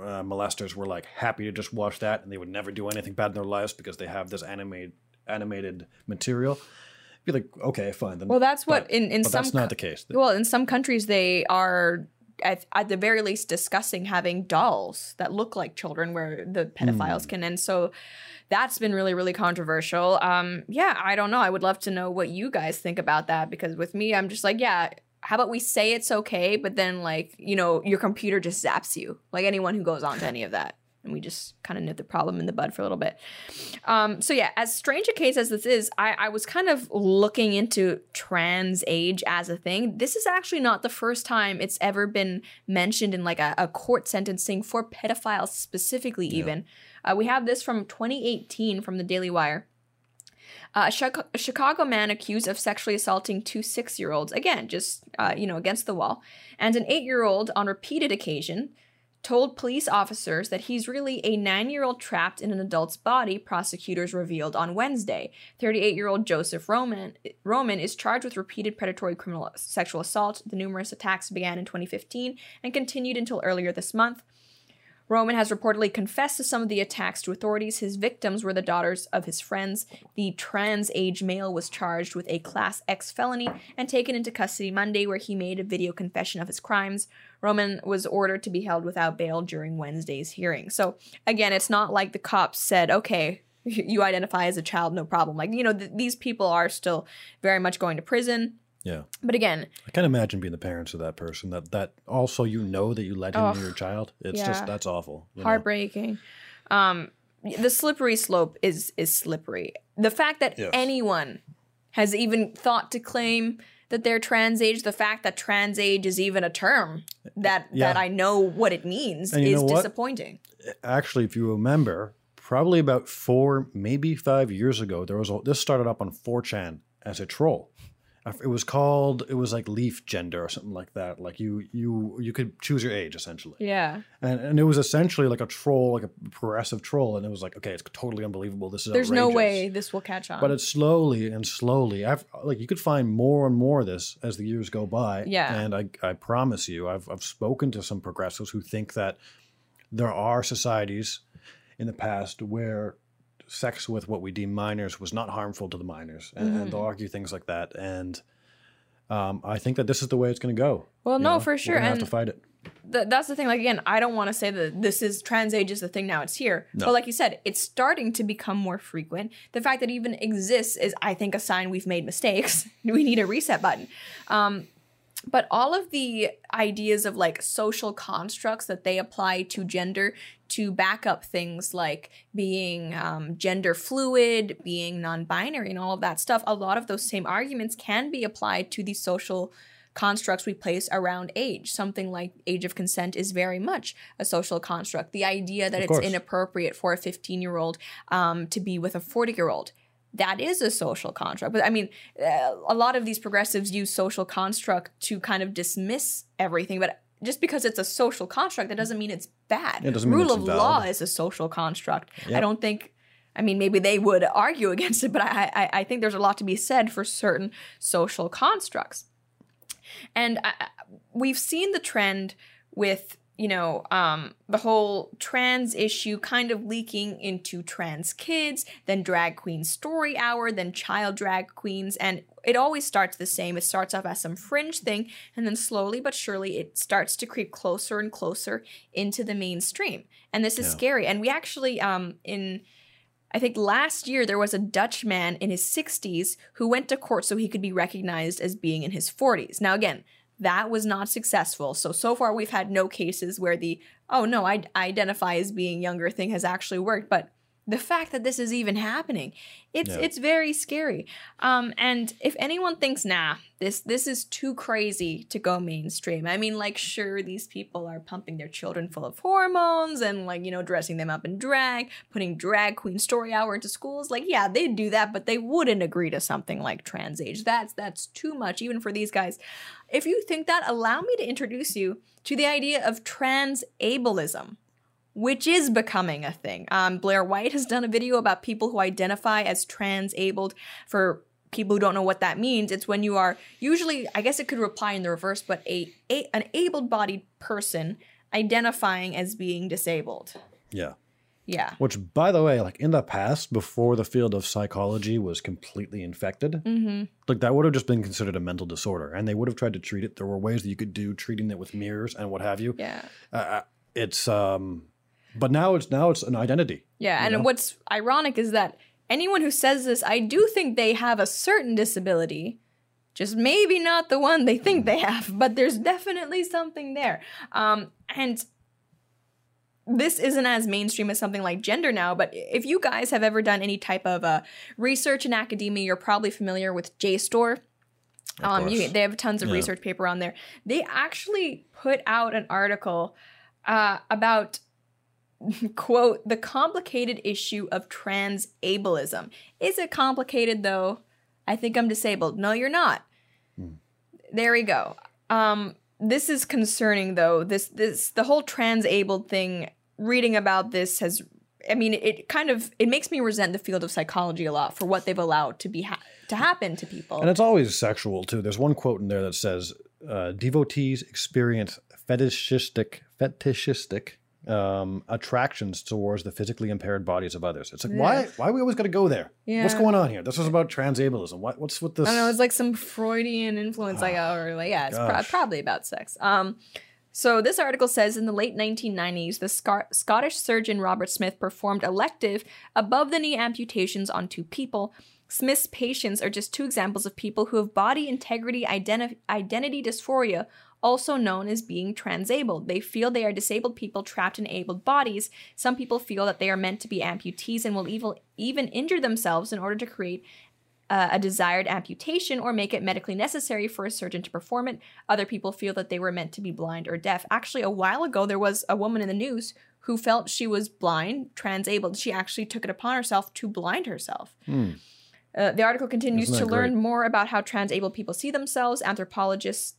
uh, molesters were like happy to just watch that and they would never do anything bad in their lives because they have this animated animated material, be like, okay, fine. Then, Well, that's what but- in in but some that's not the case. Well, in some countries they are at, at the very least discussing having dolls that look like children where the pedophiles Hmm. can and so that's been really really controversial. Um yeah, I don't know. I would love to know what you guys think about that because with me I'm just like, yeah, how about we say it's okay, but then like, you know, your computer just zaps you. Like anyone who goes on to any of that. And we just kind of nip the problem in the bud for a little bit. Um, so yeah, as strange a case as this is, I, I was kind of looking into trans age as a thing. This is actually not the first time it's ever been mentioned in like a, a court sentencing for pedophiles specifically. Even uh, we have this from 2018 from the Daily Wire. Uh, a, Chicago man accused of sexually assaulting two six-year-olds, again, just uh, you know, against the wall, and an eight-year-old on repeated occasion told police officers that he's really a nine year old trapped in an adult's body, prosecutors revealed on Wednesday. 38 year old Joseph Roman, Roman is charged with repeated predatory criminal sexual assault. The numerous attacks began in 2015 and continued until earlier this month. Roman has reportedly confessed to some of the attacks to authorities. His victims were the daughters of his friends. The trans age male was charged with a Class X felony and taken into custody Monday, where he made a video confession of his crimes. Roman was ordered to be held without bail during Wednesday's hearing. So, again, it's not like the cops said, okay, you identify as a child, no problem. Like, you know, th- these people are still very much going to prison. Yeah. But again, I can't imagine being the parents of that person. That that also you know that you let him near your child. It's Yeah. just that's awful. you know? heartbreaking. Um, the slippery slope is is slippery. The fact that Yes. anyone has even thought to claim that they're trans age, the fact that trans age is even a term that that I know what it means is disappointing. Actually, if you remember, probably about four, maybe five years ago, there was a, this started up on 4chan as a troll. It was called it was like leaf gender or something like that. Like you you you could choose your age essentially. Yeah. And, and it was essentially like a troll, like a progressive troll, and it was like, okay, it's totally unbelievable. This is There's no way this will catch on. But it's slowly and slowly. I've like you could find more and more of this as the years go by. Yeah. And I, I promise you, I've I've spoken to some progressives who think that there are societies in the past where sex with what we deem minors was not harmful to the minors, and, and Mm-hmm. they'll argue things like that. And um, I think that this is the way it's going to go. Well, you no, know? for We're sure, gonna have and- to fight it. Th- that's the thing. Like again, I don't want to say that this is trans age is the thing now. It's here, No. but like you said, it's starting to become more frequent. The fact that it even exists is, I think, a sign we've made mistakes. we need a reset button. Um, but all of the ideas of like social constructs that they apply to gender to back up things like being um, gender fluid, being non-binary, and all of that stuff. A lot of those same arguments can be applied to the social constructs we place around age. Something like age of consent is very much a social construct. The idea that Of it's course. inappropriate for a 15 year old um, to be with a 40 year old. That is a social construct. But I mean, uh, a lot of these progressives use social construct to kind of dismiss everything. But just because it's a social construct, that doesn't mean it's bad. It doesn't mean Rule of invalid. law is a social construct. I don't think. I mean, maybe they would argue against it, but I, I, I think there's a lot to be said for certain social constructs. And I- we've seen the trend with, you know, um, the whole trans issue kind of leaking into trans kids, then drag queen story hour, then child drag queens. And it always starts the same. It starts off as some fringe thing, and then slowly but surely it starts to creep closer and closer into the mainstream. And this is Yeah. scary. And we actually, um, in I think last year there was a Dutch man in his 60s who went to court so he could be recognized as being in his 40s. Now, again, that was not successful. So, so far we've had no cases where the, oh no, I identify as being younger thing has actually worked. But the fact that this is even happening it's Yeah. it's very scary. Um and if anyone thinks nah this this is too crazy to go mainstream i mean like sure these people are pumping their children full of hormones and like you know dressing them up in drag putting drag queen story hour into schools like yeah they'd do that but they wouldn't agree to something like trans age. That's that's too much even for these guys. If you think that allow me to introduce you to the idea of trans ableism which is becoming a thing. Um, Blair White has done a video about people who identify as trans-abled. For people who don't know what that means, it's when you are usually, I guess it could reply in the reverse, but a, a an able-bodied person identifying as being disabled. Yeah. Yeah. Which, by the way, like in the past, before the field of psychology was completely infected, Mm-hmm. like that would have just been considered a mental disorder, and they would have tried to treat it. There were ways that you could do treating it with mirrors and what have you. Yeah. Uh, it's um, but now it's now it's an identity. Yeah, and what's ironic is that anyone who says this, I do think they have a certain disability, just maybe not the one they think they have, but there's definitely something there. Um, and this isn't as mainstream as something like gender now, but if you guys have ever done any type of uh, research in academia, you're probably familiar with JSTOR. Um, you, they have tons of Yeah. research paper on there. They actually put out an article uh, about quote the complicated issue of trans ableism. Is it complicated though? I think I'm disabled. No, you're not. There we go. Um, this is concerning though. This this the whole trans abled thing. Reading about this has. I mean, it kind of it makes me resent the field of psychology a lot for what they've allowed to be ha- to happen to people. And it's always sexual too. There's one quote in there that says, uh, "Devotees experience fetishistic, fetishistic um, attractions towards the physically impaired bodies of others." It's like, why? Why we always got to go there? What's going on here? This is about transableism. What, what's with this? I don't know. It's like some Freudian influence, like or like yeah, it's pro- probably about sex. Um, so this article says in the late 1990s, the Scar- Scottish surgeon Robert Smith performed elective above-the-knee amputations on two people. Smith's patients are just two examples of people who have body integrity identi- identity dysphoria, also known as being transabled. They feel they are disabled people trapped in abled bodies. Some people feel that they are meant to be amputees and will evil- even injure themselves in order to create uh, a desired amputation or make it medically necessary for a surgeon to perform it. Other people feel that they were meant to be blind or deaf. Actually, a while ago, there was a woman in the news who felt she was blind, transabled. She actually took it upon herself to blind herself. Uh, the article continues to that learn more about how transabled people see themselves. Anthropologist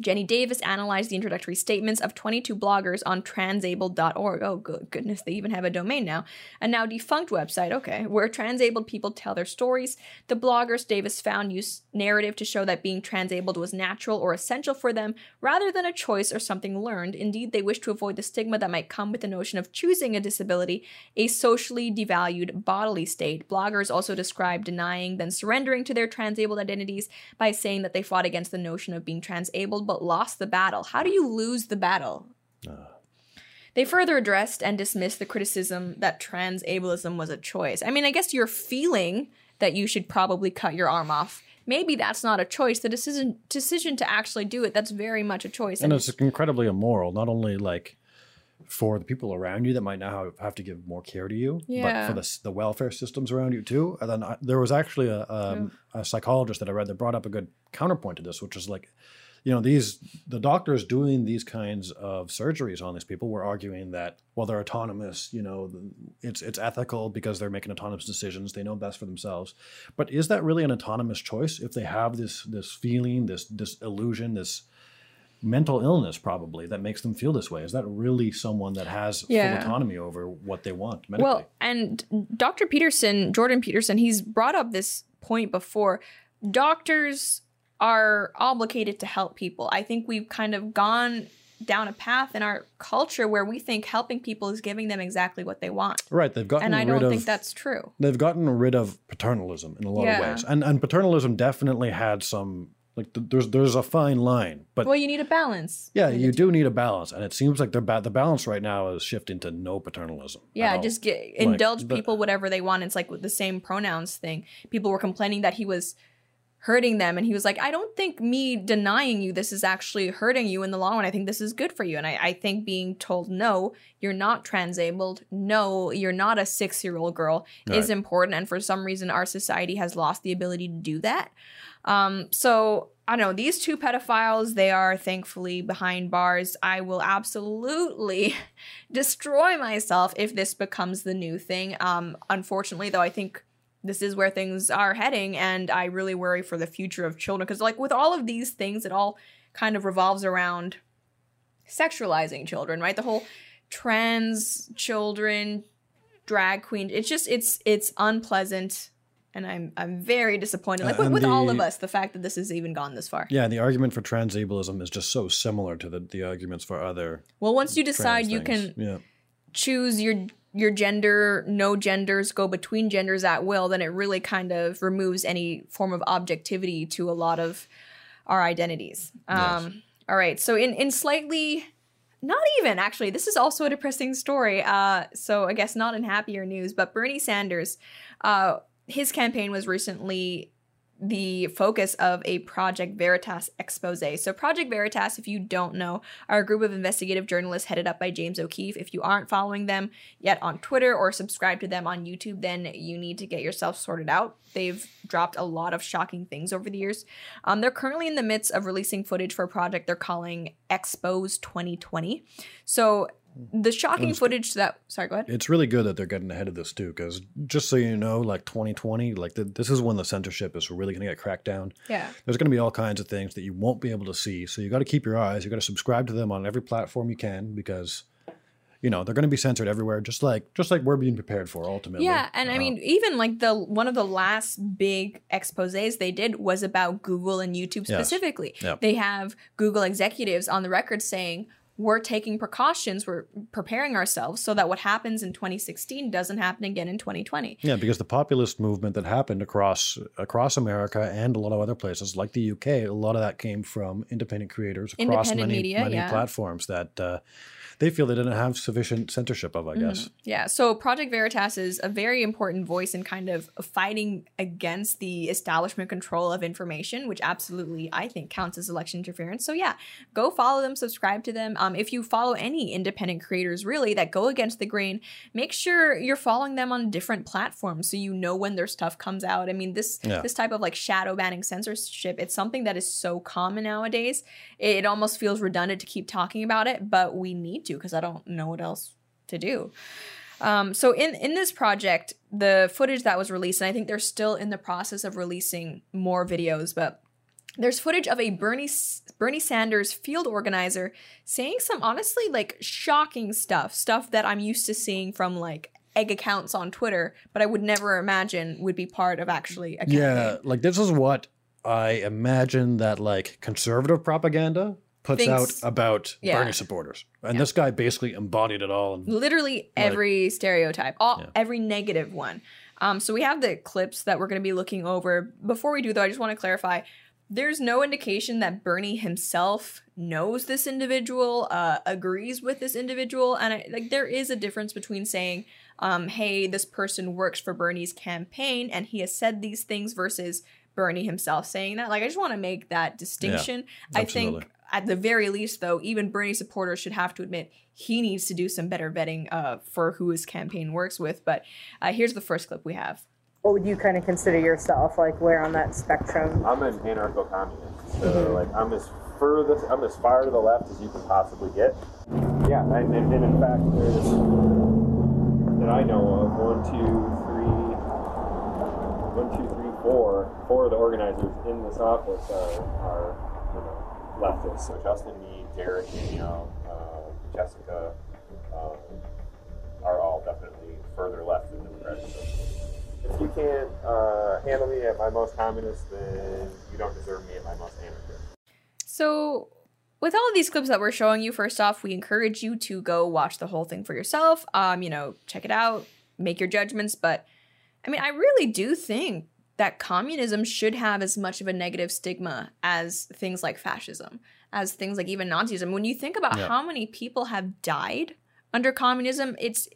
Jenny Davis analyzed the introductory statements of 22 bloggers on transabled.org. Oh, good goodness, they even have a domain now. A now defunct website, okay, where transabled people tell their stories. The bloggers Davis found use narrative to show that being transabled was natural or essential for them rather than a choice or something learned. Indeed, they wish to avoid the stigma that might come with the notion of choosing a disability, a socially devalued bodily state. Bloggers also describe denying, then surrendering to their transabled identities by saying that they fought against the notion of being transabled but lost the battle. How do you lose the battle? They further addressed and dismissed the criticism that trans ableism was a choice. I mean, I guess you're feeling that you should probably cut your arm off. Maybe that's not a choice. The decision decision to actually do it, that's very much a choice. and it's incredibly immoral. Not only like for the people around you that might now have to give more care to you, but for the the welfare systems around you too. And then I, there was actually a um, a psychologist that I read that brought up a good counterpoint to this, which is like, you know, these the doctors doing these kinds of surgeries on these people were arguing that well they're autonomous, you know, it's it's ethical because they're making autonomous decisions, they know best for themselves. But is that really an autonomous choice if they have this this feeling, this this illusion, this mental illness probably that makes them feel this way. Is that really someone that has Yeah. full autonomy over what they want medically? Well, and Dr. Peterson, Jordan Peterson, he's brought up this point before. Doctors are obligated to help people. I think we've kind of gone down a path in our culture where we think helping people is giving them exactly what they want. right, they've gotten rid of. And I don't of think that's true. they've gotten rid of paternalism in a lot Yeah. of ways. And and paternalism definitely had some Like th- there's there's a fine line, but well, you need a balance. yeah, you do need a balance, and it seems like the ba- the balance right now is shifting to no paternalism. Yeah, just get indulge but- people whatever they want. It's like with the same pronouns thing. People were complaining that he was hurting them, and he was like, "I don't think me denying you this is actually hurting you in the long run. I think this is good for you." And I, I think being told no, you're not transabled, no, you're not a six year old girl, is important. And for some reason, our society has lost the ability to do that. Um, so I don't know. These two pedophiles, they are thankfully behind bars. I will absolutely destroy myself if this becomes the new thing. Um, unfortunately, though, I think this is where things are heading, and I really worry for the future of children because, like, with all of these things, it all kind of revolves around sexualizing children, right? The whole trans children, drag queen. It's just it's it's unpleasant. And I'm I'm very disappointed. Like Uh, with, and with all of us, the fact that this has even gone this far. Yeah, the argument for transableism is just so similar to the, the arguments for other Well, once you decide you things. can yeah. choose your your gender, no genders, go between genders at will, then it really kind of removes any form of objectivity to a lot of our identities. Um, All right, so in in slightly, not even actually, this is also a depressing story. Uh, so I guess not in happier news, but Bernie Sanders, uh, his campaign was recently the focus of a Project Veritas expose. So, Project Veritas, if you don't know, are a group of investigative journalists headed up by James O'Keefe. If you aren't following them yet on Twitter or subscribe to them on YouTube, then you need to get yourself sorted out. They've dropped a lot of shocking things over the years. Um, they're currently in the midst of releasing footage for a project they're calling Expose 2020. So, the shocking good. footage that. Sorry, go ahead. It's really good that they're getting ahead of this too, because just so you know, like 2020, like the, this is when the censorship is really going to get cracked down. Yeah. There's going to be all kinds of things that you won't be able to see, so you got to keep your eyes. You got to subscribe to them on every platform you can, because you know they're going to be censored everywhere, just like just like we're being prepared for ultimately. Yeah, and I Uh, mean, even like the one of the last big exposés they did was about Google and YouTube Yes. specifically. Yep. They have Google executives on the record saying we're taking precautions, we're preparing ourselves so that what happens in 2016 doesn't happen again in 2020. Yeah, because the populist movement that happened across across America and a lot of other places, like the UK, a lot of that came from independent creators across Independent many media, many yeah. platforms that uh, they feel they didn't have sufficient censorship of. I Mm-hmm. guess. Yeah, so Project Veritas is a very important voice in kind of fighting against the establishment control of information, which absolutely I think counts as election interference. So yeah, go follow them, subscribe to them. Um, if you follow any independent creators really that go against the grain, make sure you're following them on different platforms so you know when their stuff comes out. I mean, this Yeah. this type of like shadow banning censorship, it's something that is so common nowadays. It almost feels redundant to keep talking about it, but we need to because I don't know what else to do. Um, so in in this project, the footage that was released, and I think they're still in the process of releasing more videos, but there's footage of a Bernie Bernie Sanders field organizer saying some honestly like shocking stuff, stuff that I'm used to seeing from like egg accounts on Twitter, but I would never imagine would be part of actually a campaign. Yeah, like this is what I imagine that like conservative propaganda puts Thinks- out about yeah. Bernie supporters, and this guy basically embodied it all. And literally every stereotype, all Yeah. every negative one. Um, so we have the clips that we're going to be looking over. Before we do, though, I just want to clarify: there's no indication that Bernie himself knows this individual, uh, agrees with this individual, and I, like there is a difference between saying, um, "Hey, this person works for Bernie's campaign, and he has said these things," versus Bernie himself saying that. Like, I just want to make that distinction. I think at the very least, though, even Bernie supporters should have to admit he needs to do some better vetting uh, for who his campaign works with. But uh, here's the first clip we have. What would you kind of consider yourself? Like where on that spectrum? I'm an anarcho-communist, so like I'm as furthest, I'm as far to the left as you can possibly get. Yeah, and, and, and in fact, there's that I know of one, two, three, one, two, three, four, four of the organizers in this office are, are you know, leftists. So Justin, me, Derek, Danielle, uh, Jessica, um, are all definitely further left than Democratic Socialists. If you can't uh, handle me at my most communist, then you don't deserve me at my most anarchist. So, with all of these clips that we're showing you, first off, we encourage you to go watch the whole thing for yourself. Um, you know, check it out, make your judgments. But I mean, I really do think that communism should have as much of a negative stigma as things like fascism, as things like even Nazism. When you think about Yeah. how many people have died under communism, it's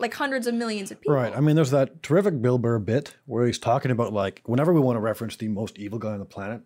like hundreds of millions of people. Right. I mean, there's that terrific Bill Burr bit where he's talking about like whenever we want to reference the most evil guy on the planet,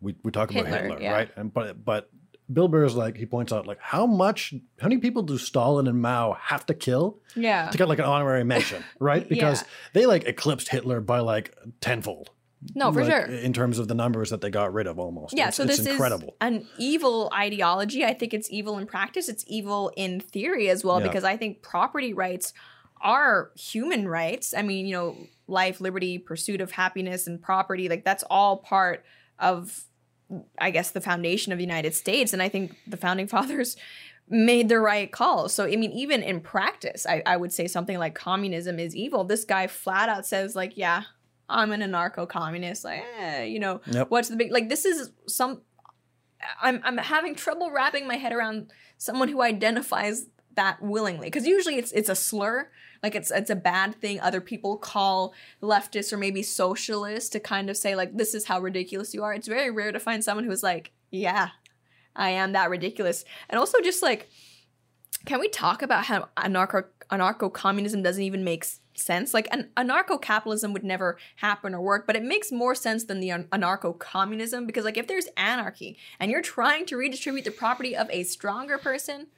we, we talk about Hitler, Hitler, yeah. right? And but but Bill Burr is like he points out like how much how many people do Stalin and Mao have to kill Yeah. to get like an honorary mention, right? Because Yeah. they like eclipsed Hitler by like tenfold. No, for like, sure. In terms of the numbers that they got rid of, almost. Yeah, It's- so it's this incredible. is an evil ideology. I think it's evil in practice. It's evil in theory as well, Yeah. because I think property rights are human rights. I mean, you know, life, liberty, pursuit of happiness, and property, like that's all part of, I guess, the foundation of the United States. And I think the founding fathers made the right call. So, I mean, even in practice, I, I would say something like communism is evil. This guy flat out says, like, yeah, I'm an anarcho communist. Like, eh, you know, Yep. what's the big, like, this is some, I'm, I'm having trouble wrapping my head around someone who identifies that willingly. Because usually it's it's a slur like it's it's a bad thing other people call leftists or maybe socialists to kind of say like this is how ridiculous you are. It's very rare to find someone who's like yeah i am that ridiculous. And also just like can we talk about how anarcho anarcho communism doesn't even make sense? Like an anarcho capitalism would never happen or work but it makes more sense than the anarcho communism because like if there's anarchy and you're trying to redistribute the property of a stronger person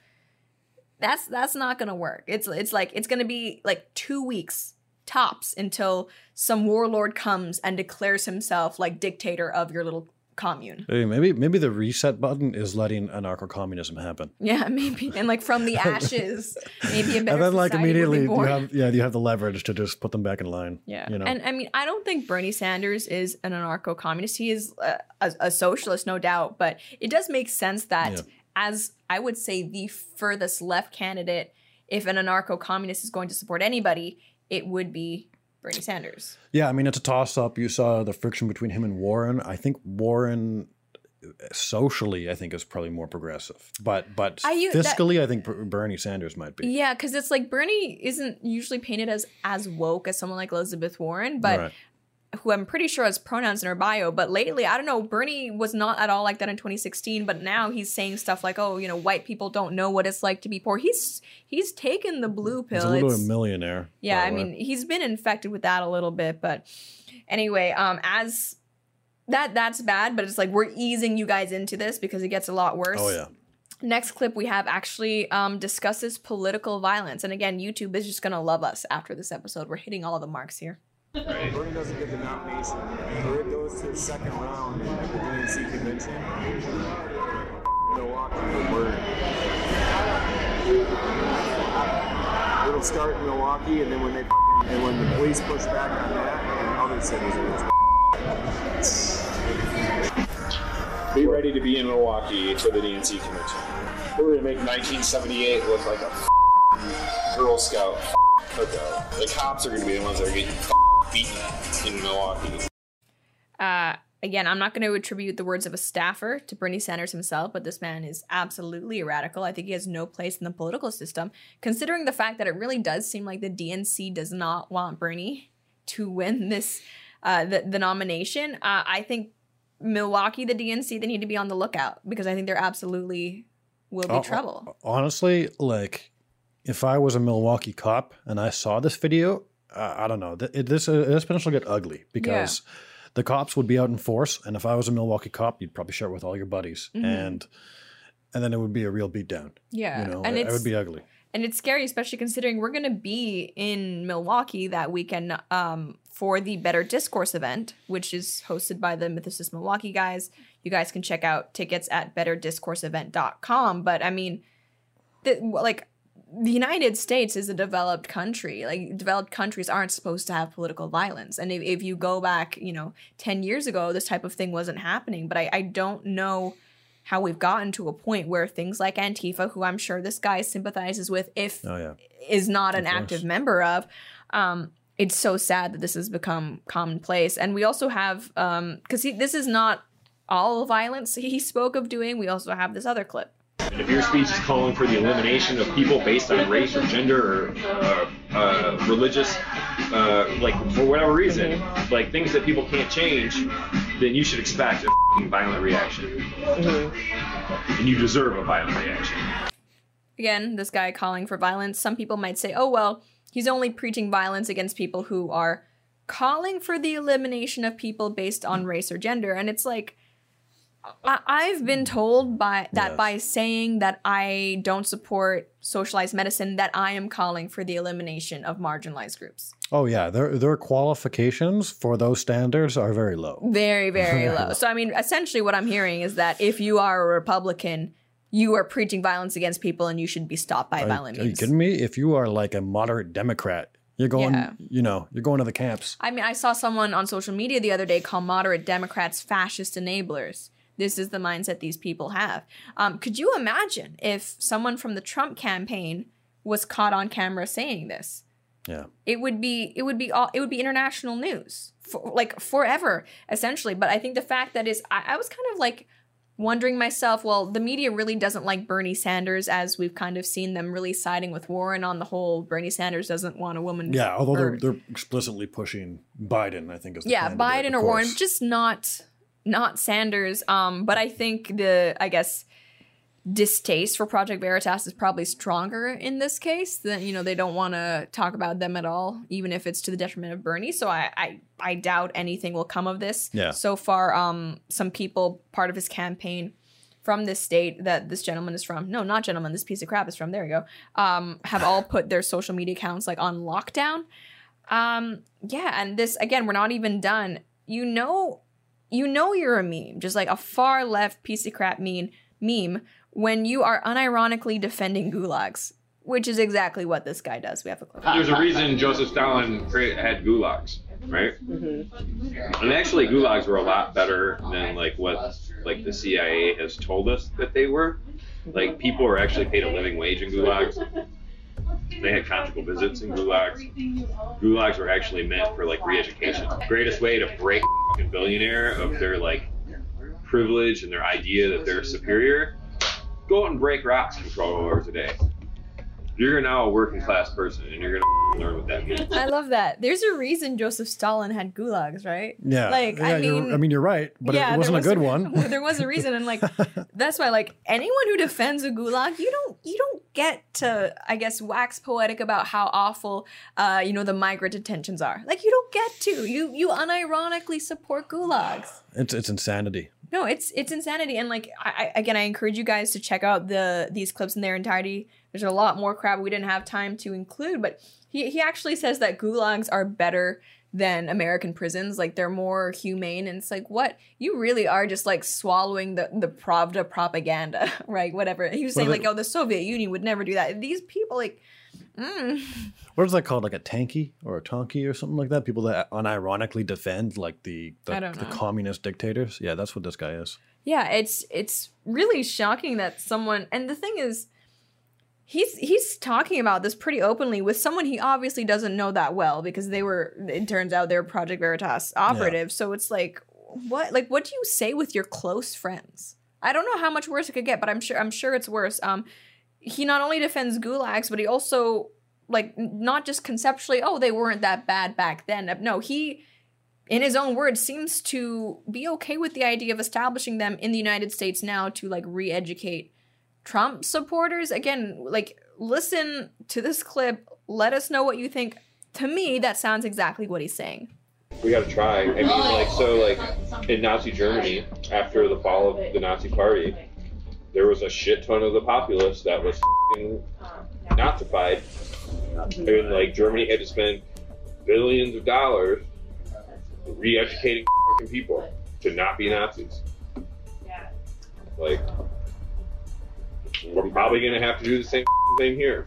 that's that's not gonna work. It's it's like it's gonna be like two weeks tops until some warlord comes and declares himself like dictator of your little commune. Hey, maybe maybe the reset button is letting anarcho communism happen. Yeah, maybe and like from the ashes, maybe a better and then like society will be immediately you have yeah you have the leverage to just put them back in line. Yeah, you know. and I mean, I don't think Bernie Sanders is an anarcho-communist. He is a, a, a socialist, no doubt, but it does make sense that Yeah. As I would say the furthest left candidate, if an anarcho-communist is going to support anybody, it would be Bernie Sanders. Yeah, I mean it's a toss up. You saw the friction between him and Warren. I think Warren socially I think is probably more progressive. But but I u- that- fiscally I think Bernie Sanders might be. Yeah, because it's like Bernie isn't usually painted as as woke as someone like Elizabeth Warren, but Right. Who I'm pretty sure has pronouns in her bio. But lately, I don't know, Bernie was not at all like that in 2016, but now he's saying stuff like, "Oh, you know, white people don't know what it's like to be poor." He's he's taken the blue pill. He's a little It's- millionaire. yeah, I way. mean, he's been infected with that a little bit, but anyway, um, as that that's bad, but it's like we're easing you guys into this because it gets a lot worse. Oh yeah. Next clip we have actually um, discusses political violence, and again, YouTube is just gonna love us after this episode. We're hitting all of the marks here. Bernie doesn't get the nomination, or it goes to the second round at the DNC convention. Milwaukee would murder. It'll start in Milwaukee, and then when they and when the police push back on that, other cities are Be ready to be in Milwaukee for the DNC convention. We're gonna make 1978 look like a Girl Scout f- The cops are gonna be the ones that are getting f- beaten in Milwaukee. Uh, again, I'm not going to attribute the words of a staffer to Bernie Sanders himself, but this man is absolutely a radical. I think he has no place in the political system, considering the fact that it really does seem like the DNC does not want Bernie to win this uh, the, the nomination. Uh, I think Milwaukee, the DNC, they need to be on the lookout because I think there absolutely will be Oh, trouble. Honestly, like if I was a Milwaukee cop and I saw this video, uh, I don't know. It, this uh, this potential get ugly because the cops would be out in force, and if I was a Milwaukee cop, you'd probably share it with all your buddies, Mhm. and and then it would be a real beatdown. Yeah, you know, and it, it would be ugly. And it's scary, especially considering we're going to be in Milwaukee that weekend um, for the Better Discourse event, which is hosted by the Mythicist Milwaukee guys. You guys can check out tickets at betterdiscourseevent.com. But I mean, the, like, the United States is a developed country. Like, developed countries aren't supposed to have political violence. And if, if you go back, you know, 10 years ago, this type of thing wasn't happening. But I, I don't know how we've gotten to a point where things like Antifa, who I'm sure this guy sympathizes with, if Oh yeah. is not an course. active member of, um, it's so sad that this has become commonplace. And we also have, because this is not all violence he spoke of doing. We also have this other clip. And if your speech is calling for the elimination of people based on race or gender or uh, uh, religious uh, like for whatever reason, like things that people can't change, then you should expect a f***ing violent reaction, and you deserve a violent reaction. Again, this guy calling for violence. Some people might say, oh, well, he's only preaching violence against people who are calling for the elimination of people based on race or gender. And it's like, I- I've been mm. told by that Yes. by saying that I don't support socialized medicine, that I am calling for the elimination of marginalized groups. Oh yeah, their their qualifications for those standards are very low. Very, very low. So, I mean, essentially, what I'm hearing is that if you are a Republican, you are preaching violence against people and you should be stopped by Are, violent you- are you kidding me? If you are like a moderate Democrat, you're going, Yeah. you know, you're going to the camps. I mean, I saw someone on social media the other day call moderate Democrats fascist enablers. This is the mindset these people have. Um, could you imagine if someone from the Trump campaign was caught on camera saying this? Yeah. It would be it would be all it would be international news for like forever essentially. But I think the fact that is I, I was kind of like wondering myself, well, the media really doesn't like Bernie Sanders as we've kind of seen them really siding with Warren on the whole. Bernie Sanders doesn't want a woman. Yeah, although they're, they're explicitly pushing Biden, I think is the yeah biden of or warren just not not sanders um but i think the i guess distaste for project veritas is probably stronger in this case than you know they don't want to talk about them at all even if it's to the detriment of bernie. So I, I i doubt anything will come of this. Yeah. so far um some people part of his campaign from this state that this gentleman is from no not gentleman this piece of crap is from there we go um have all put their social media accounts like on lockdown. Um yeah and this again we're not even done. You know you know you're a meme just like a far left piece of crap meme meme when you are unironically defending gulags which is exactly what this guy does we have a clip There's a reason Joseph Stalin had gulags, right? Mm-hmm. And actually, gulags were a lot better than like what like the CIA has told us that they were. Like people were actually paid a living wage in gulags. They had conjugal visits in gulags. Gulags were actually meant for like re-education. Greatest way to break a billionaire of their like privilege and their idea that they're superior. Go out and break rocks for 12 hours a day. You're now a working class person, and you're gonna learn what that means. i love that there's a reason joseph stalin had gulags right Yeah, like yeah, i mean I mean, you're right, but yeah, it wasn't a was good one. there was a reason, and like that's why, like anyone who defends a gulag, you don't you don't get to, I guess, wax poetic about how awful, uh, you know, the migrant detentions are. Like you don't get to. You you unironically support gulags. It's it's insanity. No, it's it's insanity, and like I, I again, I encourage you guys to check out the these clips in their entirety. There's a lot more crap we didn't have time to include, but he he actually says that gulags are better than American prisons. Like they're more humane, and it's like what you really are just like swallowing the the Pravda propaganda, right? Whatever he was What saying, like oh, the Soviet Union would never do that. These people, like, mm. What is that called? Like a tanky or a tonky or something like that? People that unironically defend like the the, the communist dictators. Yeah, that's what this guy is. Yeah, it's it's really shocking that someone and the thing is he's he's talking about this pretty openly with someone he obviously doesn't know that well because they were it turns out they're Project Veritas operatives. So it's like what like what do you say with your close friends? I don't know how much worse it could get, but I'm sure I'm sure it's worse. Um he not only defends gulags, but he also like not just conceptually, oh, they weren't that bad back then. No, he in his own words, seems to be okay with the idea of establishing them in the United States now to like re educate Trump supporters. Again, like, listen to this clip. Let us know what you think. To me, that sounds exactly what he's saying. We got to try. I mean, like, so, like, in Nazi Germany, after the fall of the Nazi Party, there was a shit ton of the populace that was Nazified. And, like, Germany had to spend billions of dollars re educating people to not be Nazis. Yeah. Like, we're probably going to have to do the same thing here.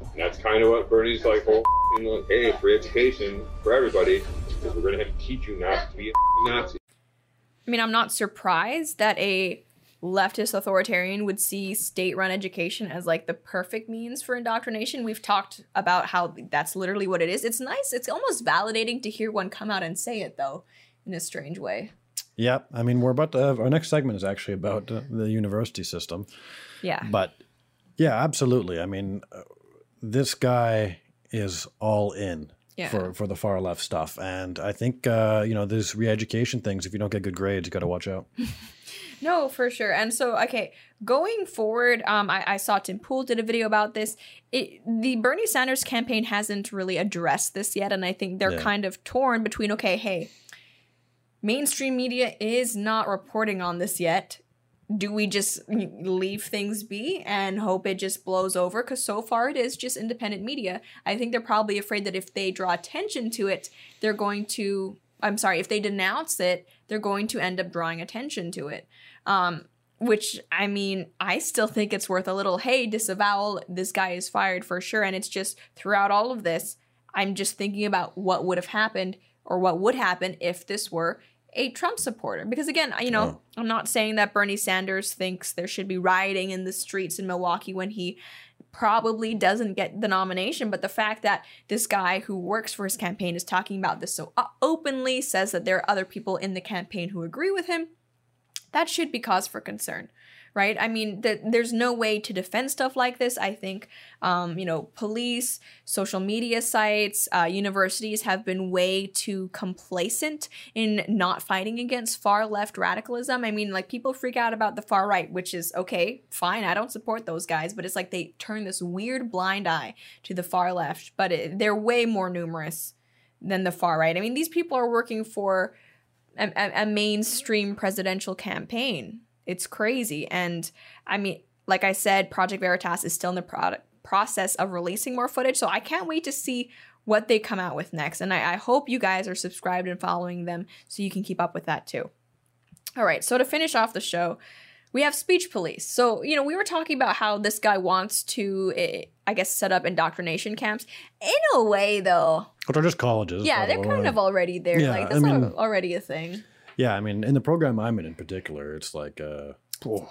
And that's kind of what Bernie's like, whole like, hey, free education for everybody, because we're going to have to teach you not to be a Nazi. I mean, I'm not surprised that a leftist authoritarian would see state run education as like the perfect means for indoctrination. We've talked about how that's literally what it is. It's nice. It's almost validating to hear one come out and say it, though, in a strange way. Yeah, I mean, we're about to have our next segment is actually about the university system. Yeah. But yeah, absolutely. I mean, uh, this guy is all in Yeah. for for the far left stuff. And I think uh, you know these re-education things. If you don't get good grades, you got to watch out. No, for sure. And so, okay, going forward, um, I, I saw Tim Pool did a video about this. It, the Bernie Sanders campaign hasn't really addressed this yet, and I think they're Yeah. kind of torn between okay, hey, mainstream media is not reporting on this yet. Do we just leave things be and hope it just blows over? Because so far it is just independent media. I think they're probably afraid that if they draw attention to it, they're going to. I'm sorry, if they denounce it, they're going to end up drawing attention to it. Um, which I mean, I still think it's worth a little, hey, disavowal, this guy is fired for sure. And it's just throughout all of this, I'm just thinking about what would have happened or what would happen if this were a Trump supporter. Because again, you know, oh. I'm not saying that Bernie Sanders thinks there should be rioting in the streets in Milwaukee when he probably doesn't get the nomination, but the fact that this guy who works for his campaign is talking about this so uh, openly, says that there are other people in the campaign who agree with him, that should be cause for concern right? I mean th- there's no way to defend stuff like this. I think um, you know police social media sites uh, universities have been way too complacent in not fighting against far left radicalism. I mean like people freak out about the far right which is okay fine i don't support those guys but it's like they turn this weird blind eye to the far left but it, they're way more numerous than the far right. I mean these people are working for a, a, a mainstream presidential campaign. It's crazy. And I mean, like I said, Project Veritas is still in the product process of releasing more footage. So I can't wait to see what they come out with next. And I, I hope you guys are subscribed and following them so you can keep up with that too. All right. So to finish off the show, we have speech police. So, you know, we were talking about how this guy wants to, eh, I guess, set up indoctrination camps. In a way, though, Which are just colleges. yeah, they're way. kind of already there. Yeah, like, I that's mean- already a thing. Yeah, I mean, in the program I'm in in particular, it's like, uh, oh,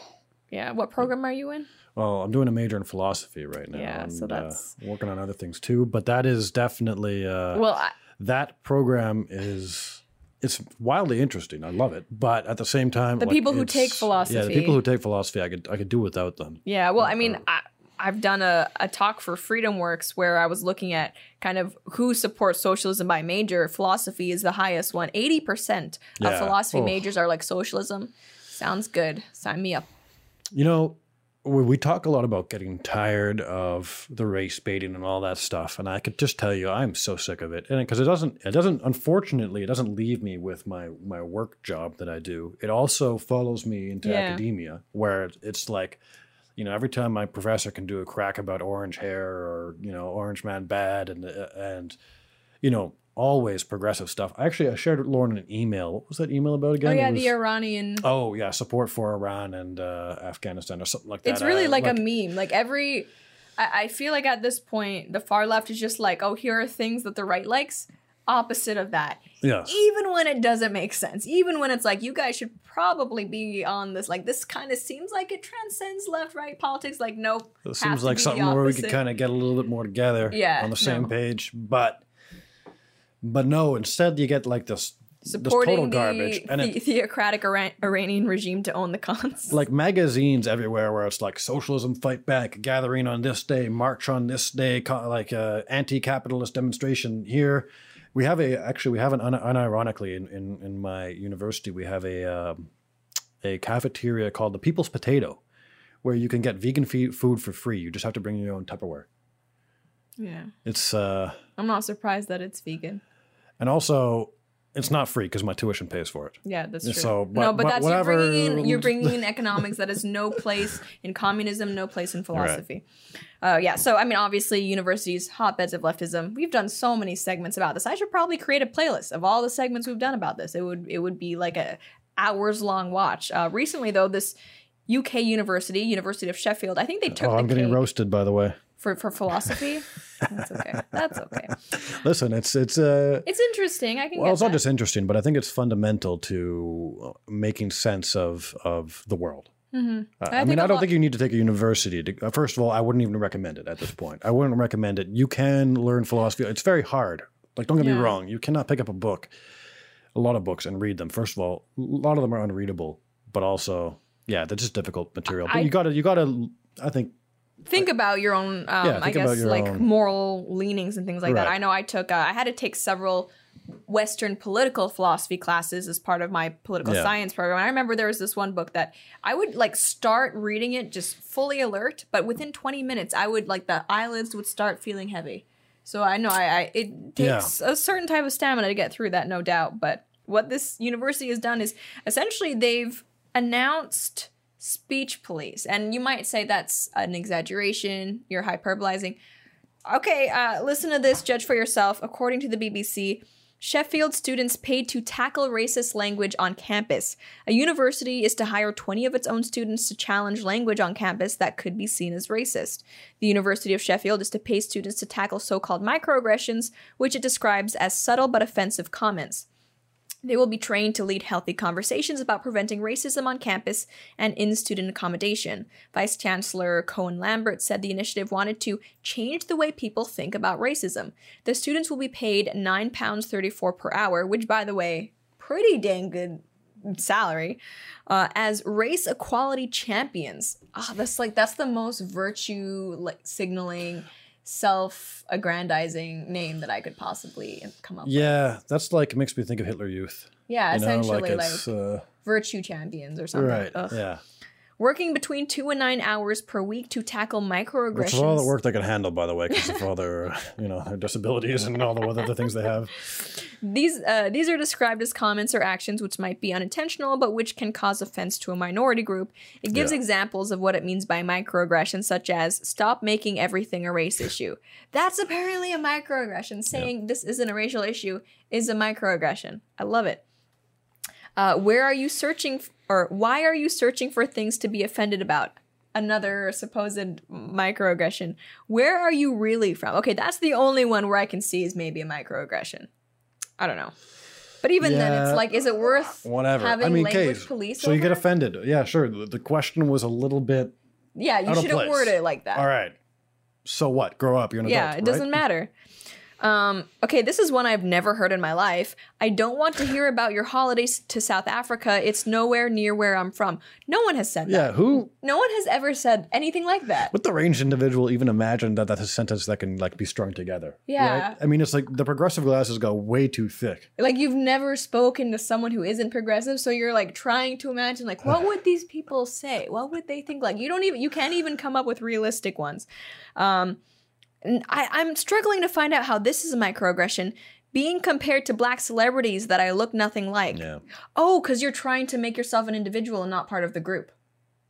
Yeah. What program are you in? well, I'm doing a major in philosophy right now. Yeah, so and, uh, that's- working on other things too. But that is definitely uh, Well, I, that program is it's wildly interesting. I love it, but at the same time, The like, people who take philosophy, yeah, the people who take philosophy, I could I could do without them. yeah. Well, I mean, I, I've done a, a talk for Freedom Works where I was looking at kind of who supports socialism by major. Philosophy is the highest one. 80% of Yeah. philosophy Oh. majors are like socialism. Sounds good. Sign me up. You know, we, we talk a lot about getting tired of the race baiting and all that stuff, and I could just tell you, I'm so sick of it. And because it doesn't, it doesn't, unfortunately, it doesn't leave me with my my work job that I do. It also follows me into Yeah. academia, where it's like, you know, every time my professor can do a crack about orange hair or you know, orange man bad, and uh, and you know. Always progressive stuff. I actually I shared with Lauren an email. What was that email about again? oh, yeah, was- the Iranian. Oh yeah, support for Iran and uh, Afghanistan or something like that. it's really Uh, like, a meme. Like every. I, I feel like at this point, the far left is just like, oh, here are things that the right likes. Opposite of that. yes. even when it doesn't make sense, even when it's like you guys should probably be on this, like this kind of seems like it transcends left right politics. Like, nope. It seems like something where we could kind of get a little bit more together Yeah, on the same no. page, but but no, instead you get like this this supporting total the, garbage and the it, theocratic Iran- Iranian regime to own the cons. like magazines everywhere where it's like socialism fight back, gathering on this day, march on this day, like uh, anti-capitalist demonstration here. We have a actually we have an un- unironically in, in in my university we have a um, a cafeteria called the People's Potato, where you can get vegan fe- food for free. You just have to bring your own Tupperware. yeah, It's uh I'm not surprised that it's vegan. and also it's not free because my tuition pays for it. Yeah, that's true. So, no, but- but, but that's whatever- you're bringing in you're bringing in economics that has no place in communism, no place in philosophy. Uh, yeah, so I mean, obviously, universities hotbeds of leftism. We've done so many segments about this. I should probably create a playlist of all the segments we've done about this. It would it would be like a hours long watch. Uh, recently, though, this UK university, University of Sheffield, I think they took Oh, I'm getting cake roasted, by the way. For for philosophy. That's okay. That's okay. Listen, it's it's uh It's interesting. I can. well, it's not just interesting, but I think it's fundamental to uh, making sense of of the world. Uh, Mm-hmm. I I, mean, I don't lot- think you need to take a university. To, uh, first of all, I wouldn't even recommend it at this point. I wouldn't recommend it. You can learn philosophy. It's very hard. Like, don't get Yeah. me wrong. You cannot pick up a book, a lot of books, and read them. First of all, a lot of them are unreadable, but also, yeah, they're just difficult material. But I- you gotta, you gotta. I think think about your own um, Yeah, i guess like own- moral leanings and things like that i know i took uh, i had to take several western political philosophy classes as part of my political Yeah. science program and i remember there was this one book that i would like start reading it just fully alert but within 20 minutes i would like the eyelids would start feeling heavy so i know i, I it Yeah. takes a certain type of stamina to get through that no doubt but what this university has done is essentially they've announced speech police. And you might say that's an exaggeration you're hyperbolizing. Okay uh, listen to this judge for yourself. According to the bbc sheffield students paid to tackle racist language on campus. A university is to hire 20 of its own students to challenge language on campus that could be seen as racist. The university of sheffield is to pay students to tackle so-called microaggressions which it describes as subtle but offensive comments they will be trained to lead healthy conversations about preventing racism on campus and in student accommodation. Vice Chancellor Koen Lambert said the initiative wanted to change the way people think about racism. The students will be paid £9.34 per hour, which, by the way, pretty dang good salary, uh, as race equality champions. Ah, that's like that's the most virtue like signaling, self-aggrandizing name that I could possibly come up with. Yeah, that's like makes me think of Hitler Youth. Yeah, You know, essentially like, uh, virtue champions or something. right. Ugh. Yeah. Working between two and nine hours per week to tackle microaggressions. Which is all the work they can handle, by the way, because of all their, you know, their disabilities and all the other things they have. These uh, these are described as comments or actions which might be unintentional, but which can cause offense to a minority group. It gives Yeah. examples of what it means by microaggression, such as "stop making everything a race issue." That's apparently a microaggression. Saying this isn't a racial issue is a microaggression. I love it. Uh, where are you searching, f- or why are you searching for things to be offended about? Another supposed microaggression. Where are you really from? Okay, that's the only one where I can see is maybe a microaggression. I don't know. But even then, it's like, is it worth Whatever. having I mean, language case. police? So you get offended. Yeah, sure. The, the question was a little bit. Yeah, you should have worded it like that. All right. So what? Grow up. You're an yeah, adult. it doesn't matter. Um, okay, this is one I've never heard in my life. I don't want to hear about your holidays to South Africa. It's nowhere near where I'm from. No one has said that. Yeah. Who? No one has ever said anything like that. Would the range individual even imagine that that's a sentence that can like be strung together? Yeah. Right? I mean, it's like the progressive glasses go way too thick. Like you've never spoken to someone who isn't progressive, so you're like trying to imagine like what would these people say? What would they think? Like you don't even you can't even come up with realistic ones. Um, I, I'm struggling to find out how this is a microaggression. Being compared to black celebrities that I look nothing like. Yeah. Oh, because you're trying to make yourself an individual and not part of the group.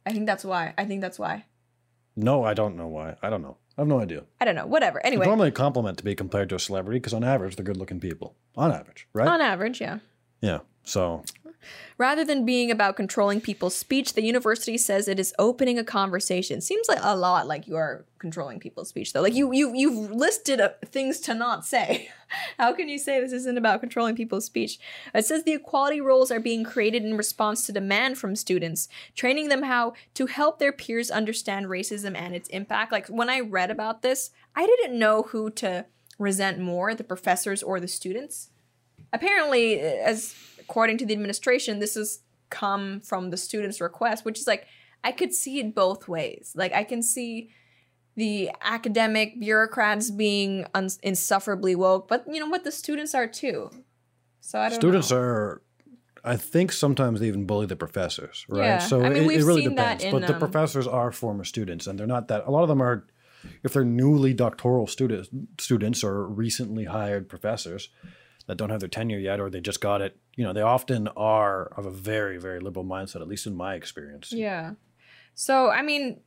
I think that's why. I think that's why. No, I don't know why. I don't know. I have no idea. I don't know. Whatever. It's Anyway, normally a compliment to be compared to a celebrity because on average they're good-looking people. On average, right? on average, yeah. yeah. So Rather than being about controlling people's speech, the university says it is opening a conversation. Seems like a lot like you are controlling people's speech, though. Like you, you, you've listed uh, things to not say. How can you say this isn't about controlling people's speech? It says the equality roles are being created in response to demand from students, training them how to help their peers understand racism and its impact. Like when I read about this, I didn't know who to resent more, the professors or the students apparently as according to the administration this has come from the students request which is like i could see it both ways like i can see the academic bureaucrats being un- insufferably woke but you know what the students are too so i don't know. students know. are I think sometimes they even bully the professors, right? Yeah. So I mean, it, we've it really seen that depends. in, but the um, professors are former students, and they're not that. A lot of them are, if they're newly doctoral students, students or recently hired professors that don't have their tenure yet, or they just got it. You know, they often are of a very, very liberal mindset. At least in my experience. yeah so i mean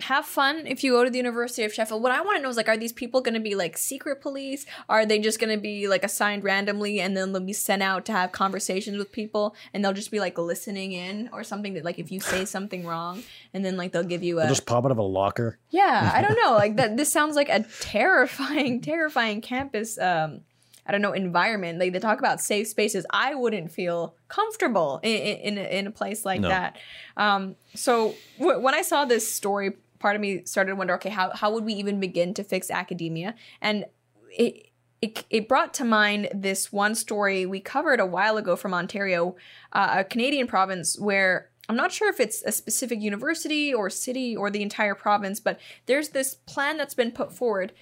have fun if you go to the University of Sheffield. What I want to know is like, are these people going to be like secret police? Are they just going to be like assigned randomly and then they'll be sent out to have conversations with people and they'll just be like listening in or something that like if you say something wrong and then like they'll give you a They'll just pop out of a locker. yeah I don't know like that. This sounds like a terrifying, terrifying campus. Um, I don't know environment. Like they talk about safe spaces. I wouldn't feel comfortable in in, in, a, in a place like No. that. Um, so w- when I saw this story, part of me started to wonder, okay, how how would we even begin to fix academia? And it. It, it brought to mind this one story we covered a while ago from Ontario, uh, a Canadian province where I'm not sure if it's a specific university or city or the entire province, but there's this plan that's been put forward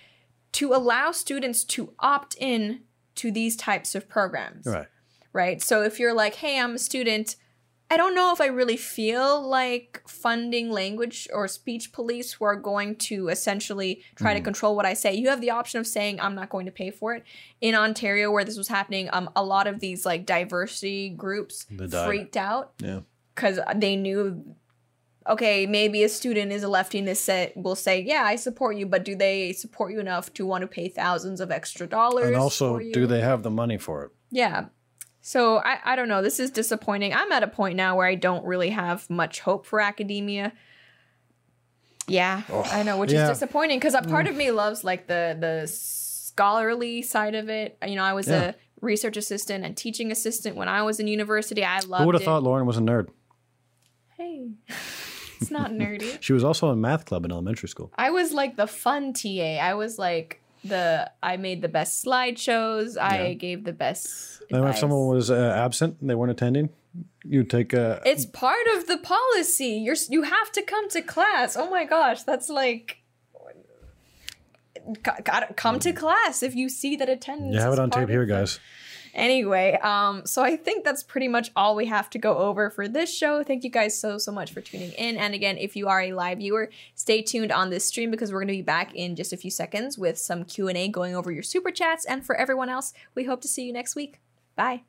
to allow students to opt in to these types of programs. Right. Right. So if you're like, hey, I'm a student, I don't know if I really feel like funding language or speech police who are going to essentially try to control what I say. You have the option of saying I'm not going to pay for it. In Ontario, where this was happening, um, a lot of these like diversity groups freaked out Yeah. because they knew okay maybe a student is a lefty and say, will say yeah i support you but do they support you enough to want to pay thousands of extra dollars And also, do they have the money for it? yeah. So I, I don't know this is disappointing. I'm at a point now where i don't really have much hope for academia. Yeah i know which yeah. is disappointing because a mm. part of me loves like the the scholarly side of it. You know i was Yeah. a research assistant and teaching assistant when i was in university. I loved Who would have thought Lauren was a nerd? hey it's not nerdy She was also in math club in elementary school. I was like the fun TA. I was like the I made the best slideshows. I gave the best. And if someone was uh, absent and they weren't attending, you take uh, it's part of the policy. You're you have to come to class. Oh my gosh, that's like. Got, gotta come to class if you see that attendance. you have it on tape here, guys. Anyway, um, so I think that's pretty much all we have to go over for this show. Thank you guys so so much for tuning in. And again, if you are a live viewer, stay tuned on this stream because we're going to be back in just a few seconds with some Q and A going over your super chats. And for everyone else, we hope to see you next week. Bye.